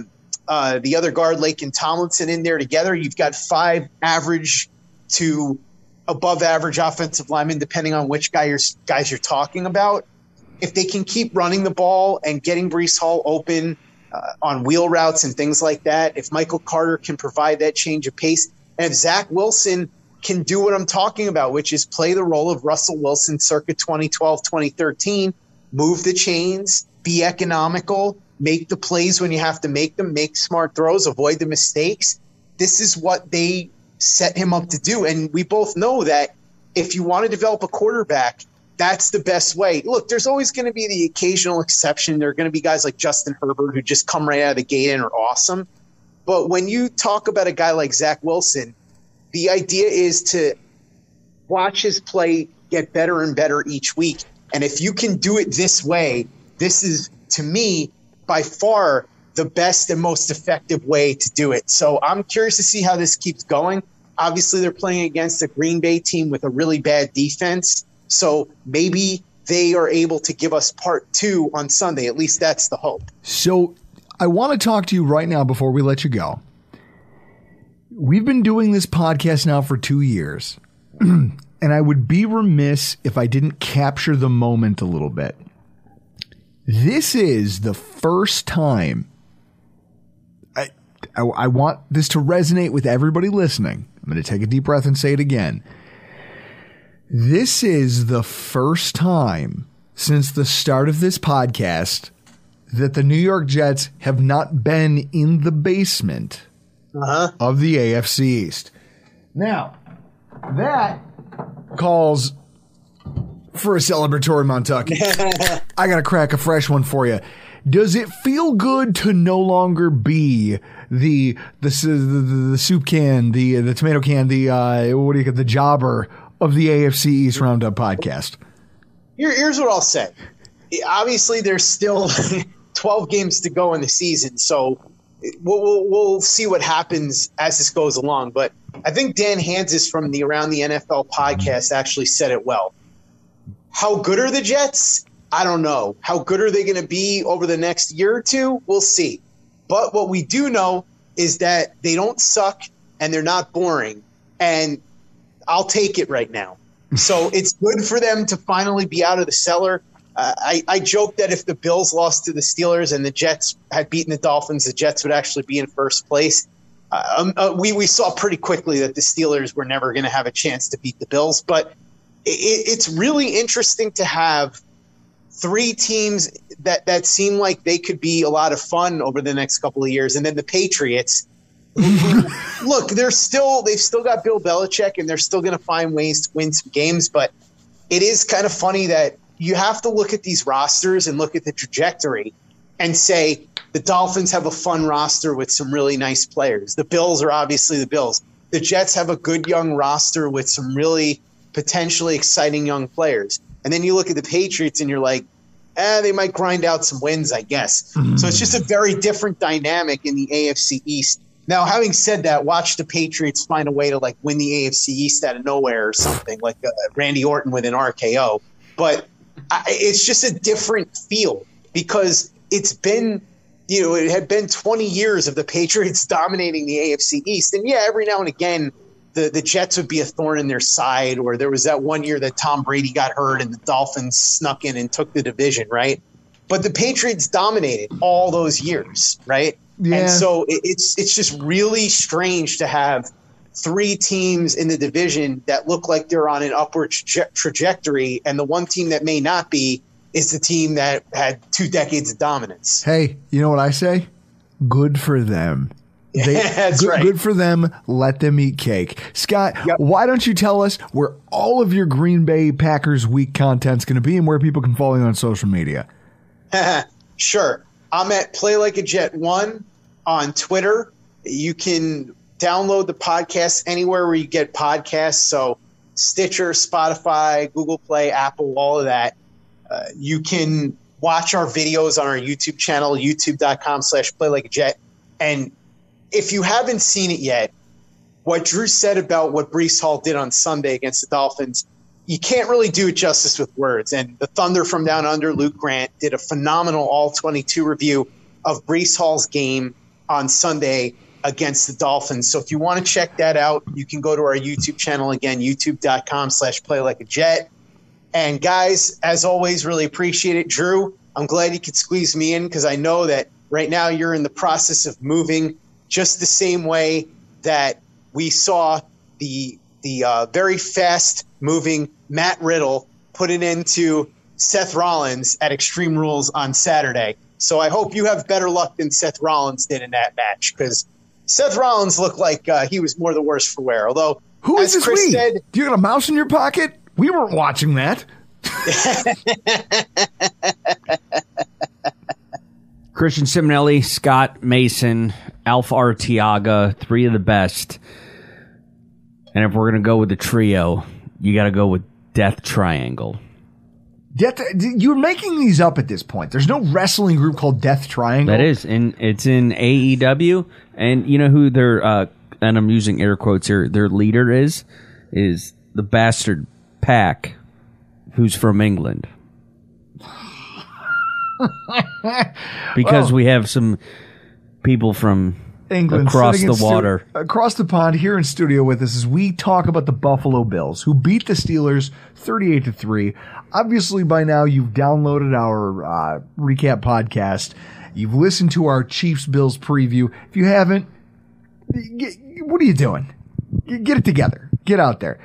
uh, the other guard, Laken Tomlinson, in there together, you've got five average to above average offensive linemen, depending on which guy you're, guys you're talking about. If they can keep running the ball and getting Breece Hall open uh, on wheel routes and things like that, if Michael Carter can provide that change of pace, and if Zach Wilson can do what I'm talking about, which is play the role of Russell Wilson circa 2012, 2013, move the chains, be economical, make the plays when you have to make them, make smart throws, avoid the mistakes. This is what they set him up to do. And we both know that if you want to develop a quarterback, that's the best way. Look, there's always going to be the occasional exception. There are going to be guys like Justin Herbert who just come right out of the gate and are awesome. But when you talk about a guy like Zach Wilson, the idea is to watch his play get better and better each week. And if you can do it this way, this is to me by far the best and most effective way to do it. So I'm curious to see how this keeps going. Obviously, they're playing against a Green Bay team with a really bad defense. So maybe they are able to give us part two on Sunday. At least that's the hope. So I want to talk to you right now before we let you go. We've been doing this podcast now for two years, and I would be remiss if I didn't capture the moment a little bit. This is the first time I, I, I want this to resonate with everybody listening. I'm going to take a deep breath and say it again. This is the first time since the start of this podcast that the New York Jets have not been in the basement Uh-huh. of the AFC East. Now, that calls for a celebratory Montucky. I got to crack a fresh one for you. Does it feel good to no longer be the the the, the, soup can, the the tomato can, the uh, what do you get, the jobber of the AFC East Roundup podcast? Here, here's what I'll say. Obviously, there's still 12 games to go in the season, so we'll, we'll, we'll see what happens as this goes along. But I think Dan Hanzus from the Around the NFL podcast actually said it well. How good are the Jets? I don't know. How good are they going to be over the next year or two? We'll see. But what we do know is that they don't suck and they're not boring. And I'll take it right now. So it's good for them to finally be out of the cellar. I, I joke that if the Bills lost to the Steelers and the Jets had beaten the Dolphins, the Jets would actually be in first place. Uh, um, uh, we, we saw pretty quickly that the Steelers were never going to have a chance to beat the Bills. But it, it's really interesting to have three teams that, that seem like they could be a lot of fun over the next couple of years. And then the Patriots, look, they're still they've still got Bill Belichick and they're still going to find ways to win some games. But it is kind of funny that you have to look at these rosters and look at the trajectory and say the Dolphins have a fun roster with some really nice players. The Bills are obviously the Bills. The Jets have a good young roster with some really potentially exciting young players. And then you look at the Patriots and you're like, eh, they might grind out some wins, I guess. So it's just a very different dynamic in the AFC East. Now, having said that, watch the Patriots find a way to like win the AFC East out of nowhere or something, like uh, Randy Orton with an RKO. But I, it's just a different feel because it's been, you know, it had been 20 years of the Patriots dominating the AFC East. And yeah, every now and again, the, the Jets would be a thorn in their side, or there was that one year that Tom Brady got hurt and the Dolphins snuck in and took the division, right? But the Patriots dominated all those years, right? Yeah. And so it, it's it's just really strange to have three teams in the division that look like they're on an upward traje- trajectory, and the one team that may not be is the team that had two decades of dominance. Hey, you know what I say? Good for them. They, That's good, right. good for them. Let them eat cake. Scott, why don't you tell us where all of your Green Bay Packers week content's going to be and where people can follow you on social media? sure. I'm at Play Like a Jet One on Twitter. You can download the podcast anywhere where you get podcasts. So Stitcher, Spotify, Google Play, Apple, all of that. Uh, you can watch our videos on our YouTube channel, youtube.com slash play like a jet. And if you haven't seen it yet, what Drew said about what Breece Hall did on Sunday against the Dolphins, you can't really do it justice with words. And the Thunder from Down Under, Luke Grant, did a phenomenal All 22 review of Breece Hall's game on Sunday against the Dolphins. So if you want to check that out, you can go to our YouTube channel again, youtube.com slash play like a jet. And guys, as always, really appreciate it. Drew, I'm glad you could squeeze me in because I know that right now you're in the process of moving just the same way that we saw the the uh, very fast moving Matt Riddle put it into Seth Rollins at Extreme Rules on Saturday. So I hope you have better luck than Seth Rollins did in that match because Seth Rollins looked like uh, he was more the worse for wear. Although, Who is this Chris we? said, Do you got a mouse in your pocket? We weren't watching that. Christian Simonelli, Scott Mason, Alpha Artiaga, three of the best. And if we're gonna go with the trio, you got to go with Death Triangle. Death, you're making these up at this point. There's no wrestling group called Death Triangle. That is, and it's in AEW. And you know who their uh, and I'm using air quotes here. Their leader is is the bastard PAC, who's from England. because Well- we have some people from England across the in stu- water. across the pond here in studio with us as we talk about the Buffalo Bills who beat the Steelers 38 to 3. Obviously by now you've downloaded our uh, recap podcast. You've listened to our Chiefs Bills preview. If you haven't, get, what are you doing? Get get it together. Get out there.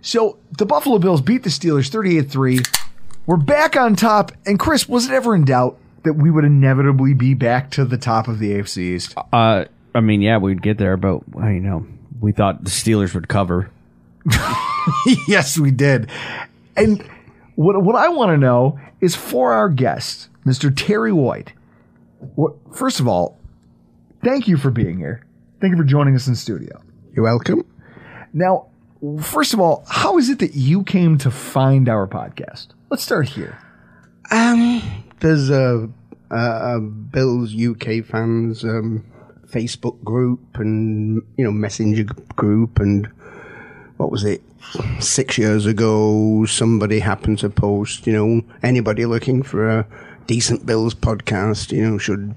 So the Buffalo Bills beat the Steelers 38 3. We're back on top. And Chris, was it ever in doubt that we would inevitably be back to the top of the AFC East? Uh, I mean, yeah, we'd get there, but I you know we thought the Steelers would cover. yes, we did. And what what I want to know is for our guest, Mr. Terry White. What first of all, thank you for being here. Thank you for joining us in studio. You're welcome. Now, first of all, how is it that you came to find our podcast? Let's start here. Um, there's a, a, a Bills UK fans um, Facebook group and you know messenger group and what was it? Six years ago, somebody happened to post, you know, anybody looking for a decent Bills podcast, you know, should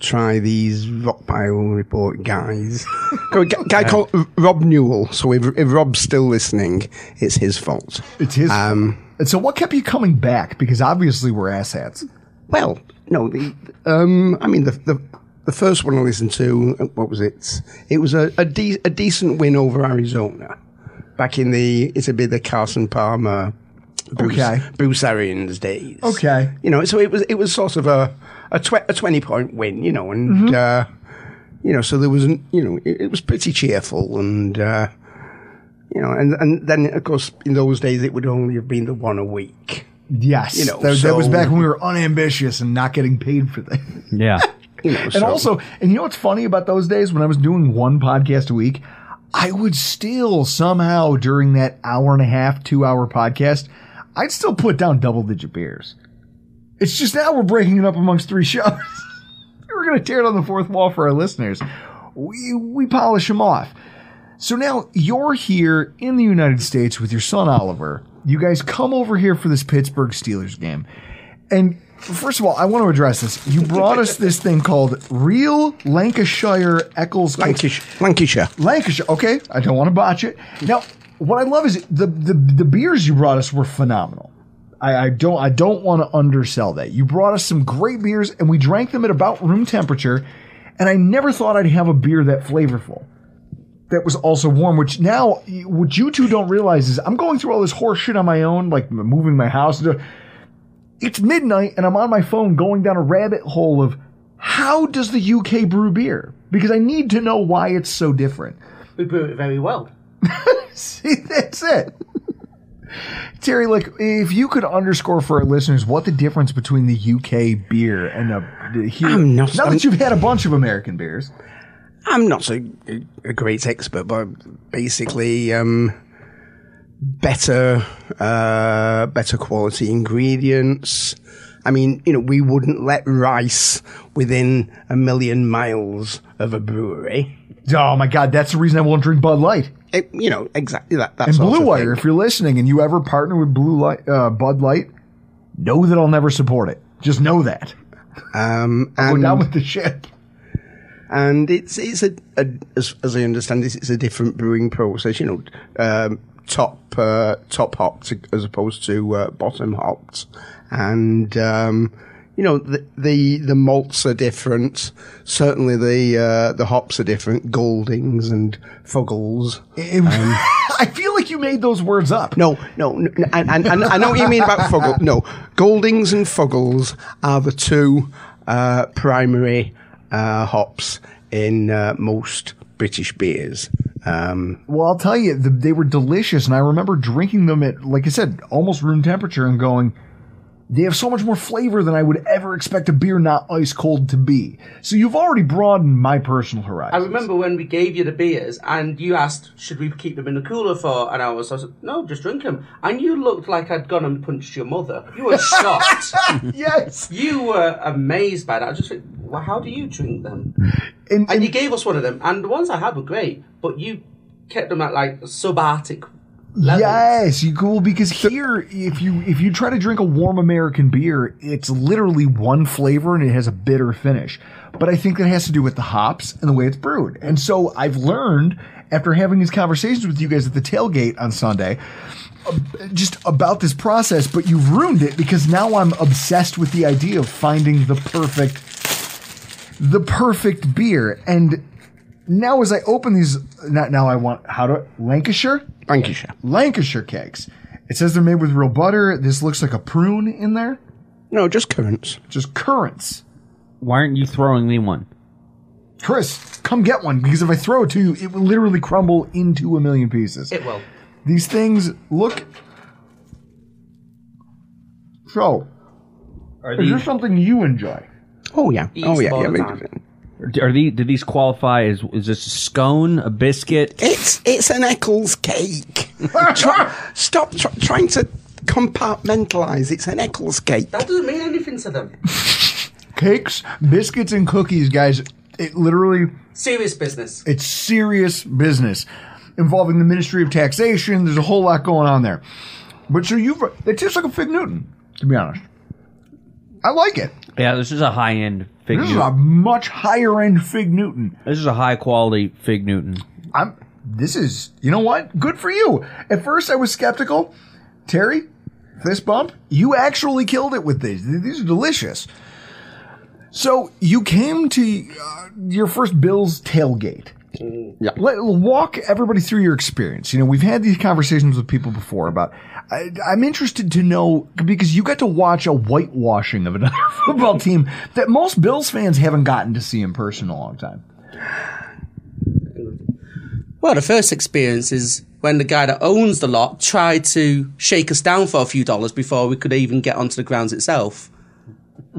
try these Rockpile Report guys. A guy called Rob Newell. So if, if Rob's still listening, it's his fault. It's his. Um, and so, what kept you coming back? Because obviously, we're asshats. Well, no, the um, I mean the the the first one I listened to, what was it? It was a a, de- a decent win over Arizona back in the it's a bit the Carson Palmer, Bruce, Okay. Bruce Arians days. Okay. you know, so it was it was sort of a a, tw- a twenty point win, you know, and Mhm. uh, you know, so there was an, you know it, it was pretty cheerful and. Uh, you know, and and then of course in those days it would only have been the one a week. Yes, You know, that, that was back when we were unambitious and not getting paid for things. Yeah. You know, and so- also, and you know what's funny about those days when I was doing one podcast a week, I would still somehow during that hour and a half, two hour podcast, I'd still put down double digit beers. It's just now we're breaking it up amongst three shows. we're going to tear down the fourth wall for our listeners. We we polish them off. So now you're here in the United States with your son Oliver. You guys come over here for this Pittsburgh Steelers game. And first of all, I want to address this. You brought us this thing called Real Lancashire Eccles Lancashire. Lancashire. Lancashire. Okay, I don't want to botch it. Now, what I love is the the, the beers you brought us were phenomenal. I, I don't I don't want to undersell that. You brought us some great beers, and we drank them at about room temperature. And I never thought I'd have a beer that flavorful. That was also warm. Which now, what you two don't realize is I'm going through all this horse shit on my own, like moving my house. It's midnight, and I'm on my phone going down a rabbit hole of how does the UK brew beer? Because I need to know why it's so different. We brew it very well. See, that's it. Terry, like, if you could underscore for our listeners what the difference between the UK beer and the, the here, I'm not- now I'm- that you've had a bunch of American beers, I'm not so a, a great expert, but basically, um, better, uh, better quality ingredients. I mean, you know, we wouldn't let rice within a million miles of a brewery. oh my god, that's the reason I won't drink Bud Light. It- you know, exactly that. that and Blue Wire, if you're listening and you ever partner with Blue Light, uh, Bud Light, know that I'll never support it. Just know that. Um, I'll go and, down with the ship. and it's it's a, a as, as I understand it, it's a different brewing process. You know, um, top uh, top hopped as opposed to uh, bottom hopped, and um, you know the, the the malts are different. Certainly the uh, the hops are different. Goldings and Fuggles. I feel like you made those words up. No, no, no I, I, I know what you mean about Fuggles. No, Goldings and Fuggles are the two uh, primary uh, hops in uh, most British beers. Um, Well, I'll tell you, the, they were delicious, and I remember drinking them at, like I said, almost room temperature, and going, they have so much more flavor than I would ever expect a beer not ice cold to be. So you've already broadened my personal horizon. I remember when we gave you the beers and you asked, should we keep them in the cooler for an hour? So I said, no, just drink them. And you looked like I'd gone and punched your mother. You were shocked. yes. You were amazed by that. I just think, well, how do you drink them? And, you gave us one of them. And the ones I had were great, but you kept them at like subarctic Yes, you cool because here, if you if you try to drink a warm American beer, it's literally one flavor and it has a bitter finish. But I think that has to do with the hops and the way it's brewed. And so I've learned after having these conversations with you guys at the tailgate on Sunday, uh, just about this process. But you've ruined it because now I'm obsessed with the idea of finding the perfect, the perfect beer. And now as I open these, now, now I want how to Lancashire. Lancashire. Lancashire cakes. It says they're made with real butter. This looks like a prune in there. No, just currants. Just currants. Why aren't you throwing me one? Chris, come get one because if I throw it to you, it will literally crumble into a million pieces. It will. These things look. So, Are is these- this something you enjoy? Oh yeah. Oh yeah. all yeah. the time. Are these? Do these qualify as? Is this a scone, a biscuit? It's it's an Eccles cake. Try, stop tr- trying to compartmentalize. It's an Eccles cake. That doesn't mean anything to them. Cakes, biscuits, and cookies, guys. It literally Serious business. It's serious business involving the Ministry of Taxation. There's a whole lot going on there. But so you've it tastes like a Fig Newton, to be honest. I like it. Yeah, this is a high end fig. This is a much higher end Fig Newton. This is a high quality fig Newton. I'm this is you know what? Good for you. At first I was skeptical. Terry, fist bump. You actually killed it with these. These are delicious. So you came to uh, your first Bills tailgate. Yeah. Let, walk everybody through your experience. You know, we've had these conversations with people before about. I, I'm interested to know because you got to watch a whitewashing of another football team that most Bills fans haven't gotten to see in person in a long time. Well, the first experience is when the guy that owns the lot tried to shake us down for a few dollars before we could even get onto the grounds itself.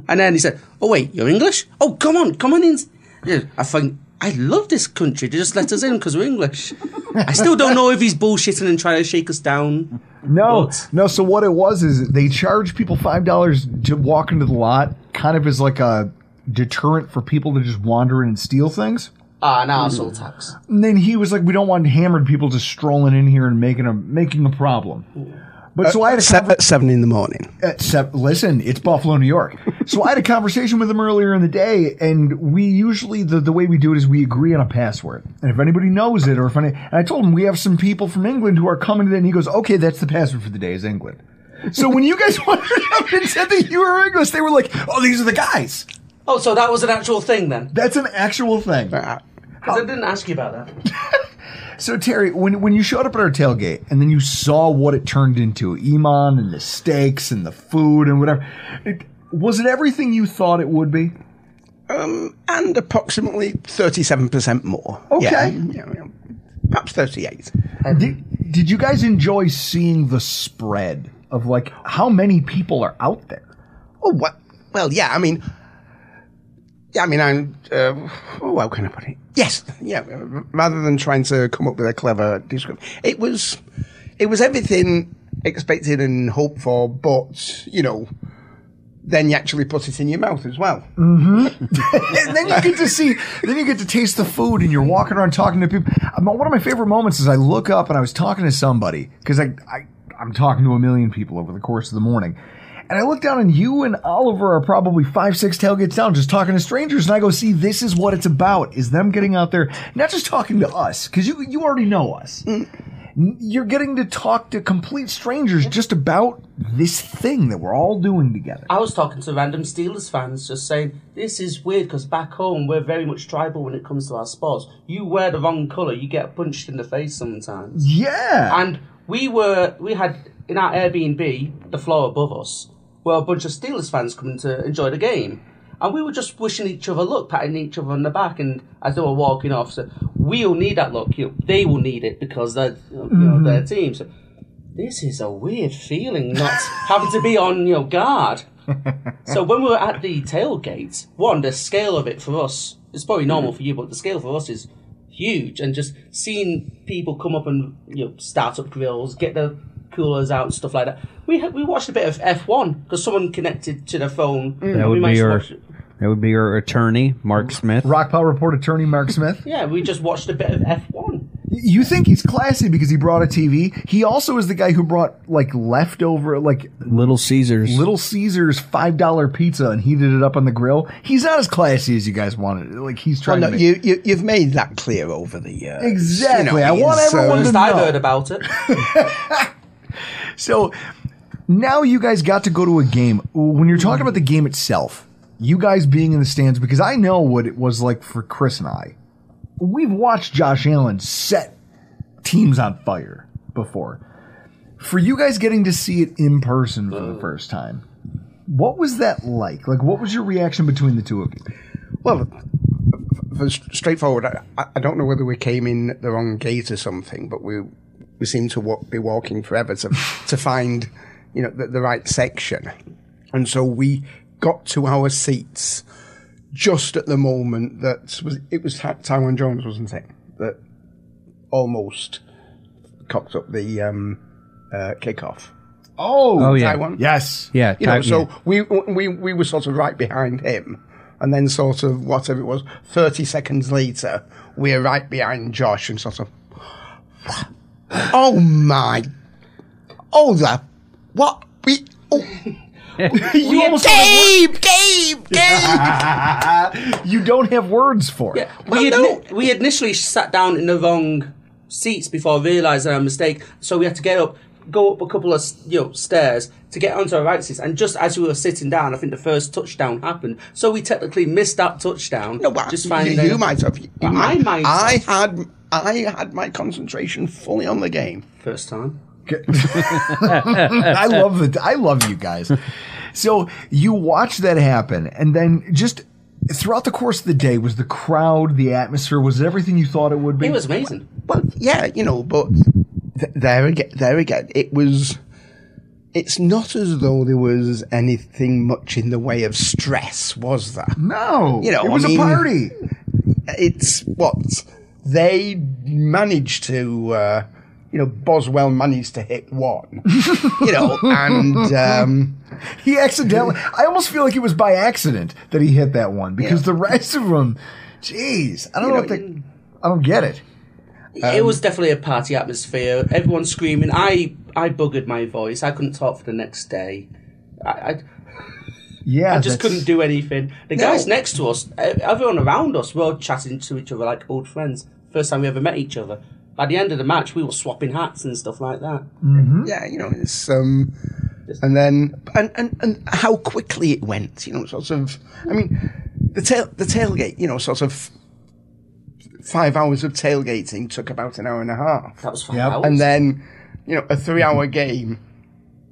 And then he said, "Oh wait, you're English? Oh, come on, come on in." Yeah, I think I love this country. They just let us in because we're English. I still don't know if he's bullshitting and trying to shake us down. No, no. So what it was is they charged people five dollars to walk into the lot, kind of as like a deterrent for people to just wander in and steal things. Ah, an arsehole tax. And then he was like, "We don't want hammered people just strolling in here and making a making a problem." But so I had a Se- at seven in the morning. At sev- listen, it's Buffalo, New York. So I had a conversation with him earlier in the day, and we usually the, the way we do it is we agree on a password, and if anybody knows it, or if any, and I told him we have some people from England who are coming to that, and he goes, "Okay, that's the password for the day is England." So when you guys wandered up and said that you were English, they were like, "Oh, these are the guys." Oh, so that was an actual thing then? That's an actual thing. Because I didn't ask you about that. So Terry, when when you showed up at our tailgate and then you saw what it turned into, Iman and the steaks and the food and whatever, it, was it everything you thought it would be? Um, and approximately thirty-seven percent more. Okay. Yeah, yeah, yeah. perhaps thirty-eight. Did, did you guys enjoy seeing the spread of like how many people are out there? Oh, well, well, yeah. I mean. I mean, I'm. Uh, oh, how can I put it? Yes, yeah. Rather than trying to come up with a clever description, it was, it was everything expected and hoped for, but you know, then you actually put it in your mouth as well. Mm-hmm. then you get to see, then you get to taste the food, and you're walking around talking to people. One of my favorite moments is I look up and I was talking to somebody because I, I I'm talking to a million people over the course of the morning. And I look down and you and Oliver are probably five, six tailgates down just talking to strangers. And I go, see, this is what it's about is them getting out there, not just talking to us, because you, you already know us. Mm. You're getting to talk to complete strangers just about this thing that we're all doing together. I was talking to random Steelers fans just saying, this is weird because back home we're very much tribal when it comes to our sports. You wear the wrong colour, you get punched in the face sometimes. Yeah. And we were, we had in our Airbnb, the floor above us, were a bunch of Steelers fans coming to enjoy the game. And we were just wishing each other luck, patting each other on the back, and as they were walking off, so we'll need that luck. You know, they will need it because they're you know, Mhm. their team. So this is a weird feeling not having to be on your guard. so when we were at the tailgate, one, the scale of it for us, it's probably normal for you, but the scale for us is huge. And just seeing people come up and, you know, start up grills, get the coolers out and stuff like that. We ha- we watched a bit of F1 because someone connected to their phone. That We would be your watch it. that would be your attorney, Mark Smith. Rock Rockpile Report attorney Mark Smith. Yeah, we just watched a bit of F1. You think he's classy because he brought a TV? He also is the guy who brought like leftover, like Little Caesars. Little Caesars five dollar pizza and heated it up on the grill. He's not as classy as you guys wanted. Like he's Well, trying no, to. Make, you, you you've made that clear over the years. Exactly. I want he's, everyone uh, to First I know. heard about it. So now you guys got to go to a game. When you're talking about the game itself, you guys being in the stands, because I know what it was like for Chris and I. We've watched Josh Allen set teams on fire before. For you guys getting to see it in person for the first time, what was that like? Like, what was your reaction between the two of you? Well, straightforward, I, I don't know whether we came in the wrong gate or something, but we we seem to wa- be walking forever to to find you know the, the right section, and so we got to our seats just at the moment that was it was Ty- Taiwan Jones, wasn't it? That almost cocked up the um, uh, kickoff. Oh, Oh, yeah. Taiwan. Yes. Yeah, You know, Ty- so yeah. we we we were sort of right behind him, and then sort of whatever it was, thirty seconds later, we are right behind Josh, and sort of, oh my, oh the what we. Oh. you almost Gabe, Gabe, Gabe. you don't have words for it. We, had, we initially sat down in the wrong seats before realising our mistake, so we had to get up, go up a couple of you know stairs to get onto our right seats. And just as we were sitting down, I think the first touchdown happened. So we technically missed that touchdown. No, but just you, finding you might have. You might, I might. I have. had. I had my concentration fully on the game. First time. I love the I love you guys. So you watch that happen, and then just throughout the course of the day, was the crowd, the atmosphere, was everything you thought it would be? It was amazing. Well, yeah, you know, but th- there again, there again, it was. It's not as though there was anything much in the way of stress, was there? No, you know, it was I a mean, party. It's what they managed to. Uh, you know, Boswell managed to hit one. you know, and um, he accidentally. I almost feel like it was by accident that he hit that one because the rest of them, jeez, I don't You know, know, if they. I don't get it. it was definitely a party atmosphere. Everyone screaming. I I buggered my voice. I couldn't talk for the next day. I, I Yeah, I just that's- couldn't do anything. The No. guys next to us, everyone around us, were all chatting to each other like old friends. First time we ever met each other. By the end of the match, we were swapping hats and stuff like that. yeah, you know, it's um, and then and, and and how quickly it went. You know, sort of. I mean, the tail the tailgate. You know, sort of. Five hours of tailgating took about an hour and a half. That was five Yep. hours. and then you know a three-hour game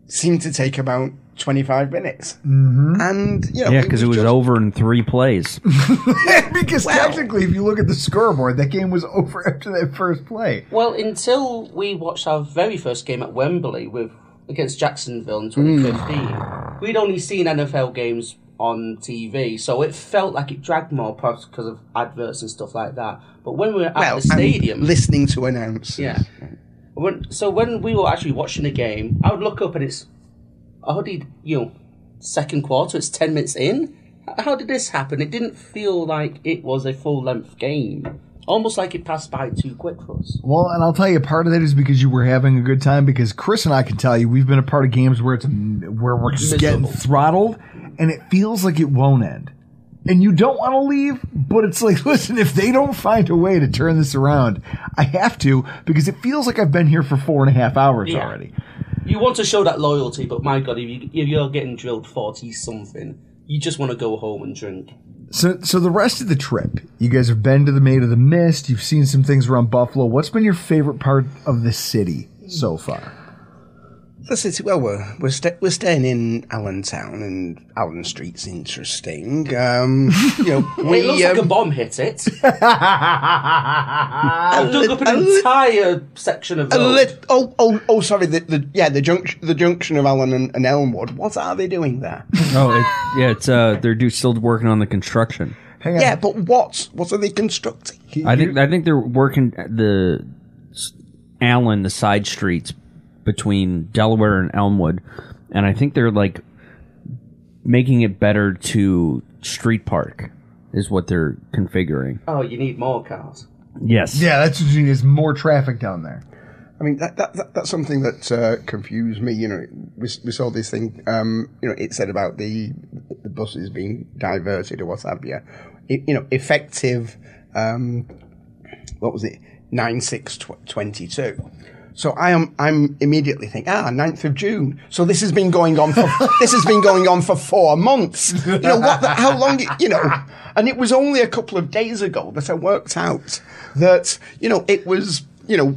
seemed to take about twenty-five minutes. Mm-hmm. And you know, yeah, because it was just- over in three plays. because technically, if you look at the scoreboard, that game was over after that first play. well, until we watched our very first game at Wembley with against Jacksonville in 2015, we'd only seen NFL games on TV, so it felt like it dragged more, perhaps because of adverts and stuff like that. But when we were at well, the stadium, and listening to announce. Yeah. When, so when we were actually watching the game, I would look up and it's already, you know, second quarter, it's 10 minutes in. How did this happen? It didn't feel like it was a full length game. Almost like it passed by too quick for us. Well, and I'll tell you, part of that is because you were having a good time. Because Chris and I can tell you, we've been a part of games where it's where we're just getting throttled, and it feels like it won't end. And you don't want to leave, but it's like, listen, if they don't find a way to turn this around, I have to because it feels like I've been here for four and a half hours Yeah. already. You want to show that loyalty, but my God, if, you, if you're getting drilled 40 something, you just want to go home and drink. So, so the rest of the trip, you guys have been to the Maid of the Mist. You've seen some things around Buffalo. What's been your favorite part of the city so far? The city. Well, we're we're, sta we're staying in Allentown, and Allen Street's interesting. Um, you know, It we, looks like a um, bomb hit it. I've dug up an entire section of A road. oh, oh, oh! Sorry. The, the yeah, the junction, the junction of Allen and, and Elmwood. What are they doing there? Oh, it, yeah, it's uh, they're do, still working on the construction. Hang on. Yeah, but what? What are they constructing? I think I think they're working the Allen, the side streets between Delaware and Elmwood, and I think they're like making it better to street park is what they're configuring. Oh, you need more cars. Yes. Yeah, that's what you need is more traffic down there. I mean, that, that, that that's something that uh, confused me. You know, we, we saw this thing. Um, you know, it said about the the buses being diverted or what have you. It, you know, effective. Um, what was it? Nine six twenty two. So I am. I'm immediately thinking, ah, 9th of June. So this has been going on for this has been going on for four months. You know what? The, how long? it- You know, and it was only a couple of days ago that I worked out that you know it was you know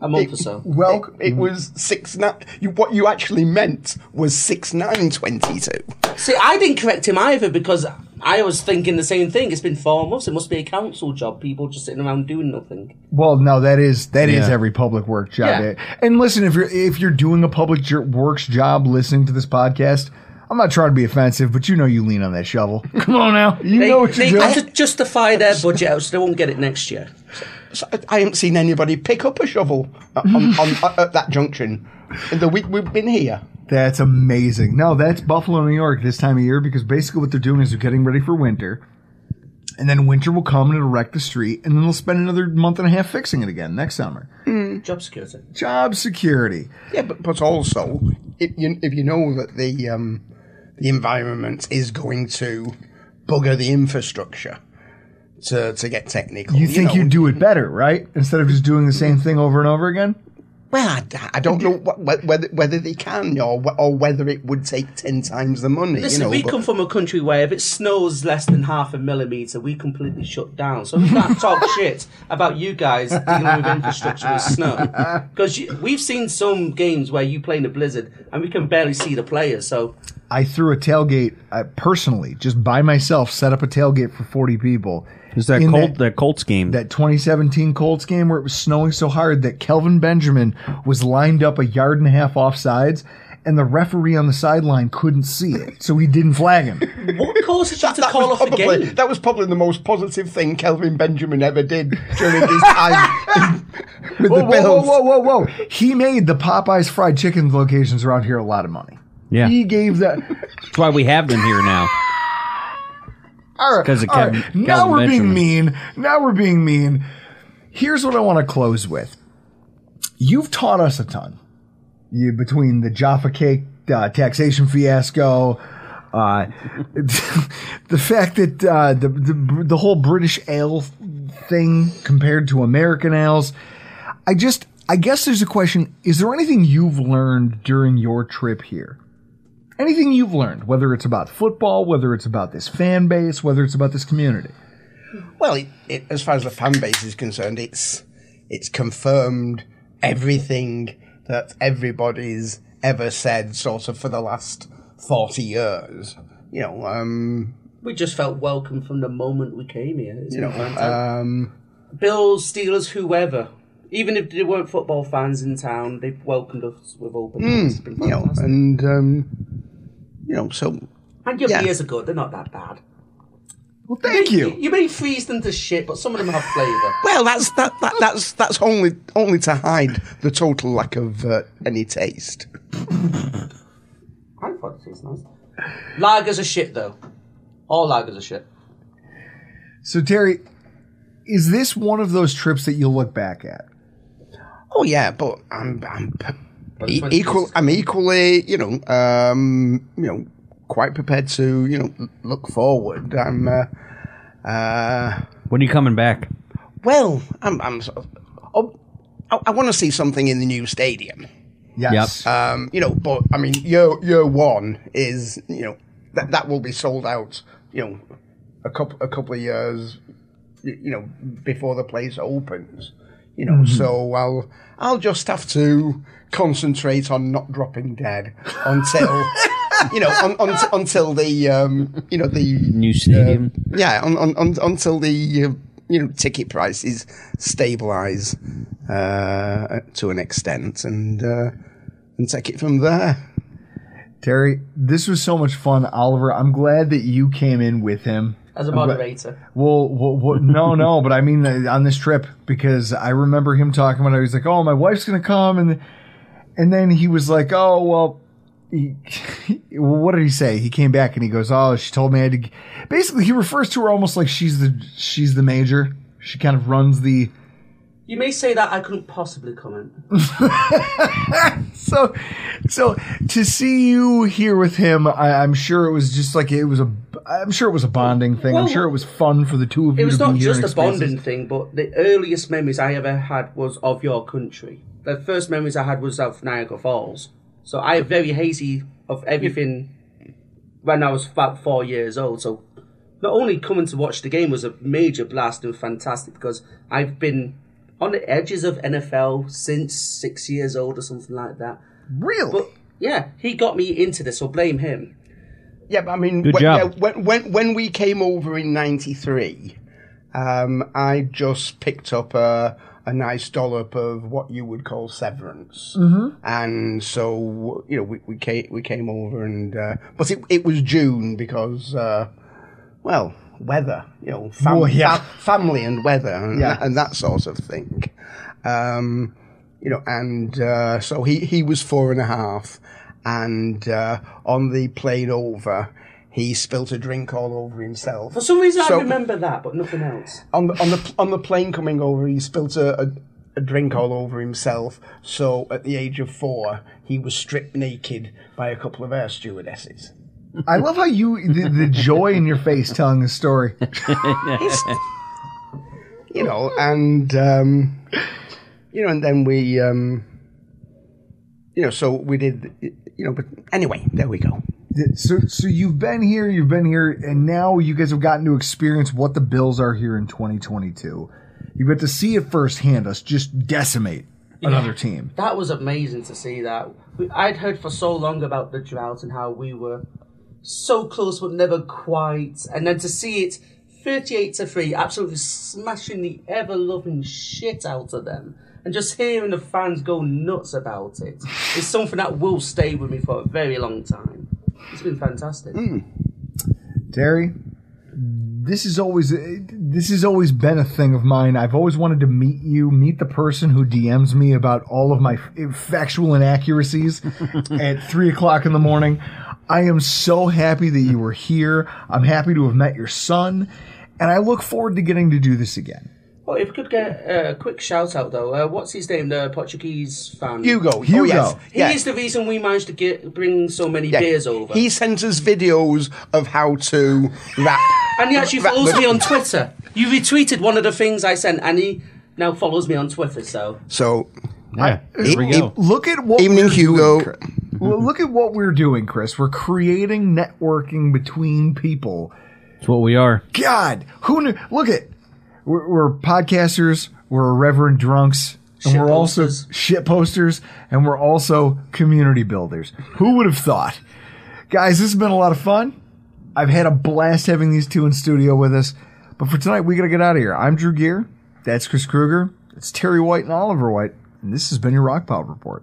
A month or so. well, it, was six nine. You, what you actually meant was six nine twenty two. See, I didn't correct him either because I was thinking the same thing. It's been four months. It must be a council job. People just sitting around doing nothing. Well, no, that is that is Yeah. every public work job. Yeah. Eh, and listen, if you're if you're doing a public jer- works job, listening to this podcast, I'm not trying to be offensive, but you know you lean on that shovel. Come on now, you they know what they you're have doing. to justify their budget out so they won't get it next year. So I- I haven't seen anybody pick up a shovel on, on, on, at that junction in the week we've been here. That's amazing. No, that's Buffalo, New York this time of year because basically what they're doing is they're getting ready for winter. And then winter will come and it'll wreck the street, and then they'll spend another month and a half fixing it again next summer. Job security. Job security. Yeah, but but also if you if you know that the um, the environment is going to bugger the infrastructure to to get technical. You think know, you would do it better, right? Instead of just doing the same thing over and over again? Well, I, I don't know what, what- whether whether they can or wh- or whether it would take ten times the money. Listen, you know, we but- come from a country where if it snows less than half a millimeter, we completely shut down. So we can't talk shit about you guys dealing with infrastructure with snow. Because we've seen some games where you play in a blizzard and we can barely see the players. So I threw a tailgate I personally, just by myself, set up a tailgate for 40 people. Is that In Colt that, Colts game? That 2017 Colts game where it was snowing so hard that Kelvin Benjamin was lined up a yard and a half off sides, and the referee on the sideline couldn't see it, so he didn't flag him. what causes you to that call was off a probably, game? That was probably the most positive thing Kelvin Benjamin ever did during his time with whoa, the whoa, Bills. whoa, whoa, whoa, whoa! He made the Popeyes fried chicken locations around here a lot of money. Yeah. He gave that. That's why we have them here now. All right, 'Cause of all Kevin- right. Now we're being mean. Now we're being mean. Here's what I want to close with. You've taught us a ton. You between the Jaffa Cake uh, taxation fiasco, uh, the fact that uh, the, the the whole British ale thing compared to American ales. I just, I guess there's a question: Is there anything you've learned during your trip here? Anything you've learned, whether it's about football, whether it's about this fan base, whether it's about this community. Well, it, it, as far as the fan base is concerned, it's it's confirmed everything that everybody's ever said, sort of for the last forty years. You know, um, We just felt welcome from the moment we came here. It's you know, um, Bills, Steelers, whoever. Even if they weren't football fans in town, they've welcomed us with open arms. It's mm, you know, and um, you know, so And your yeah. beers are good. They're not that bad. Well, thank you. You may freeze them to shit, but some of them have flavour. Well, that's that, that that's that's only only to hide the total lack of uh, any taste. I thought it tastes nice. Lagers are shit, though. All lagers are shit. So, Terry, is this one of those trips that you'll look back at? Oh yeah, but I'm I'm p- e- equal. I'm equally, you know, um, you know, quite prepared to, you know, look forward. I'm, uh, uh, When are you coming back? well, I'm, I'm sort of, oh, I, I want to see something in the new stadium. Yes. Um, you know, but I mean, year year one is, you know, that that will be sold out. You know, a couple a couple of years, you know, before the place opens. You know, so I'll I'll just have to concentrate on not dropping dead until you know un, un, until the um, you know the New stadium. yeah, un, un, un, until the uh, you know ticket prices stabilize uh, to an extent, and uh, and take it from there. Terry, this was so much fun, Oliver. I'm glad that you came in with him. As a moderator. Well, well, well, no, no, but I mean uh, on this trip because I remember him talking about. it. He was like, "Oh, my wife's gonna come," and and then he was like, "Oh, well." He, what did he say? He came back and he goes, "Oh, she told me I had to." Basically, he refers to her almost like she's the she's the major. She kind of runs the. You may say that I couldn't possibly comment. So, so to see you here with him, I, I'm sure it was just like it was a. I'm sure it was a bonding thing. I'm sure it was fun for the two of you. It was not just a bonding thing, but the earliest memories I ever had was of your country. The first memories I had was of Niagara Falls. So I have very hazy of everything when I was about four years old. So not only coming to watch the game was a major blast and fantastic because I've been on the edges of NFL since six years old or something like that. Really? But yeah, he got me into this, so blame him. Yeah, but I mean, Good when, job. yeah, when, when when we came over in '93, um, I just picked up a a nice dollop of what you would call severance, Mhm. and so you know we, we came we came over and uh, but it it was June because uh, well weather you know fam- Well, yeah. fa- family and weather and, Yeah. and that sort of thing. Um, you know, and uh, so he, he was four and a half, and uh, on the plane over, he spilt a drink all over himself. For some reason, So- I remember that, but nothing else. on the on the on the plane coming over, he spilt a, a, a drink all over himself. So at the age of four, he was stripped naked by a couple of air stewardesses. I love how you the, the joy in your face telling the story. you know, and um, you know, and then we, um, you know, so we did, you know, but anyway, there we go. So, so you've been here, you've been here, and now you guys have gotten to experience what the Bills are here in 2022. You get to see it firsthand, us just decimate another team. That was amazing to see that. We- I'd heard for so long about the drought and how we were so close but never quite. And then to see it 38 to 3, absolutely smashing the ever loving shit out of them. And just hearing the fans go nuts about it is something that will stay with me for a very long time. It's been fantastic. Hmm. Terry, this is always this has always been a thing of mine. I've always wanted to meet you, meet the person who DMs me about all of my factual inaccuracies at three o'clock in the morning. I am so happy that you were here. I'm happy to have met your son, and I look forward to getting to do this again. Well, if we could get a quick shout out though, uh, what's his name? The Portuguese fan, Hugo. Oh, Hugo. yes. He Yeah. is the reason we managed to get bring so many Yeah. beers over. He sent us videos of how to wrap. And he actually follows me on Twitter. You retweeted one of the things I sent, and he now follows me on Twitter. So So, Yeah, there we e- go. Look at what Evening, Hugo. Doing, Chris. Well, look at what we're doing, Chris. We're creating networking between people. That's what we are. God, who knew? Look at we're, we're podcasters. We're irreverent drunks. And Shit we're also posters. shit posters, and we're also community builders. Who would have thought? Guys, this has been a lot of fun. I've had a blast having these two in studio with us. But for tonight, we got to get out of here. I'm Drew Gear. That's Chris Kruger. It's Terry White and Oliver White. And this has been your Rockpile Report.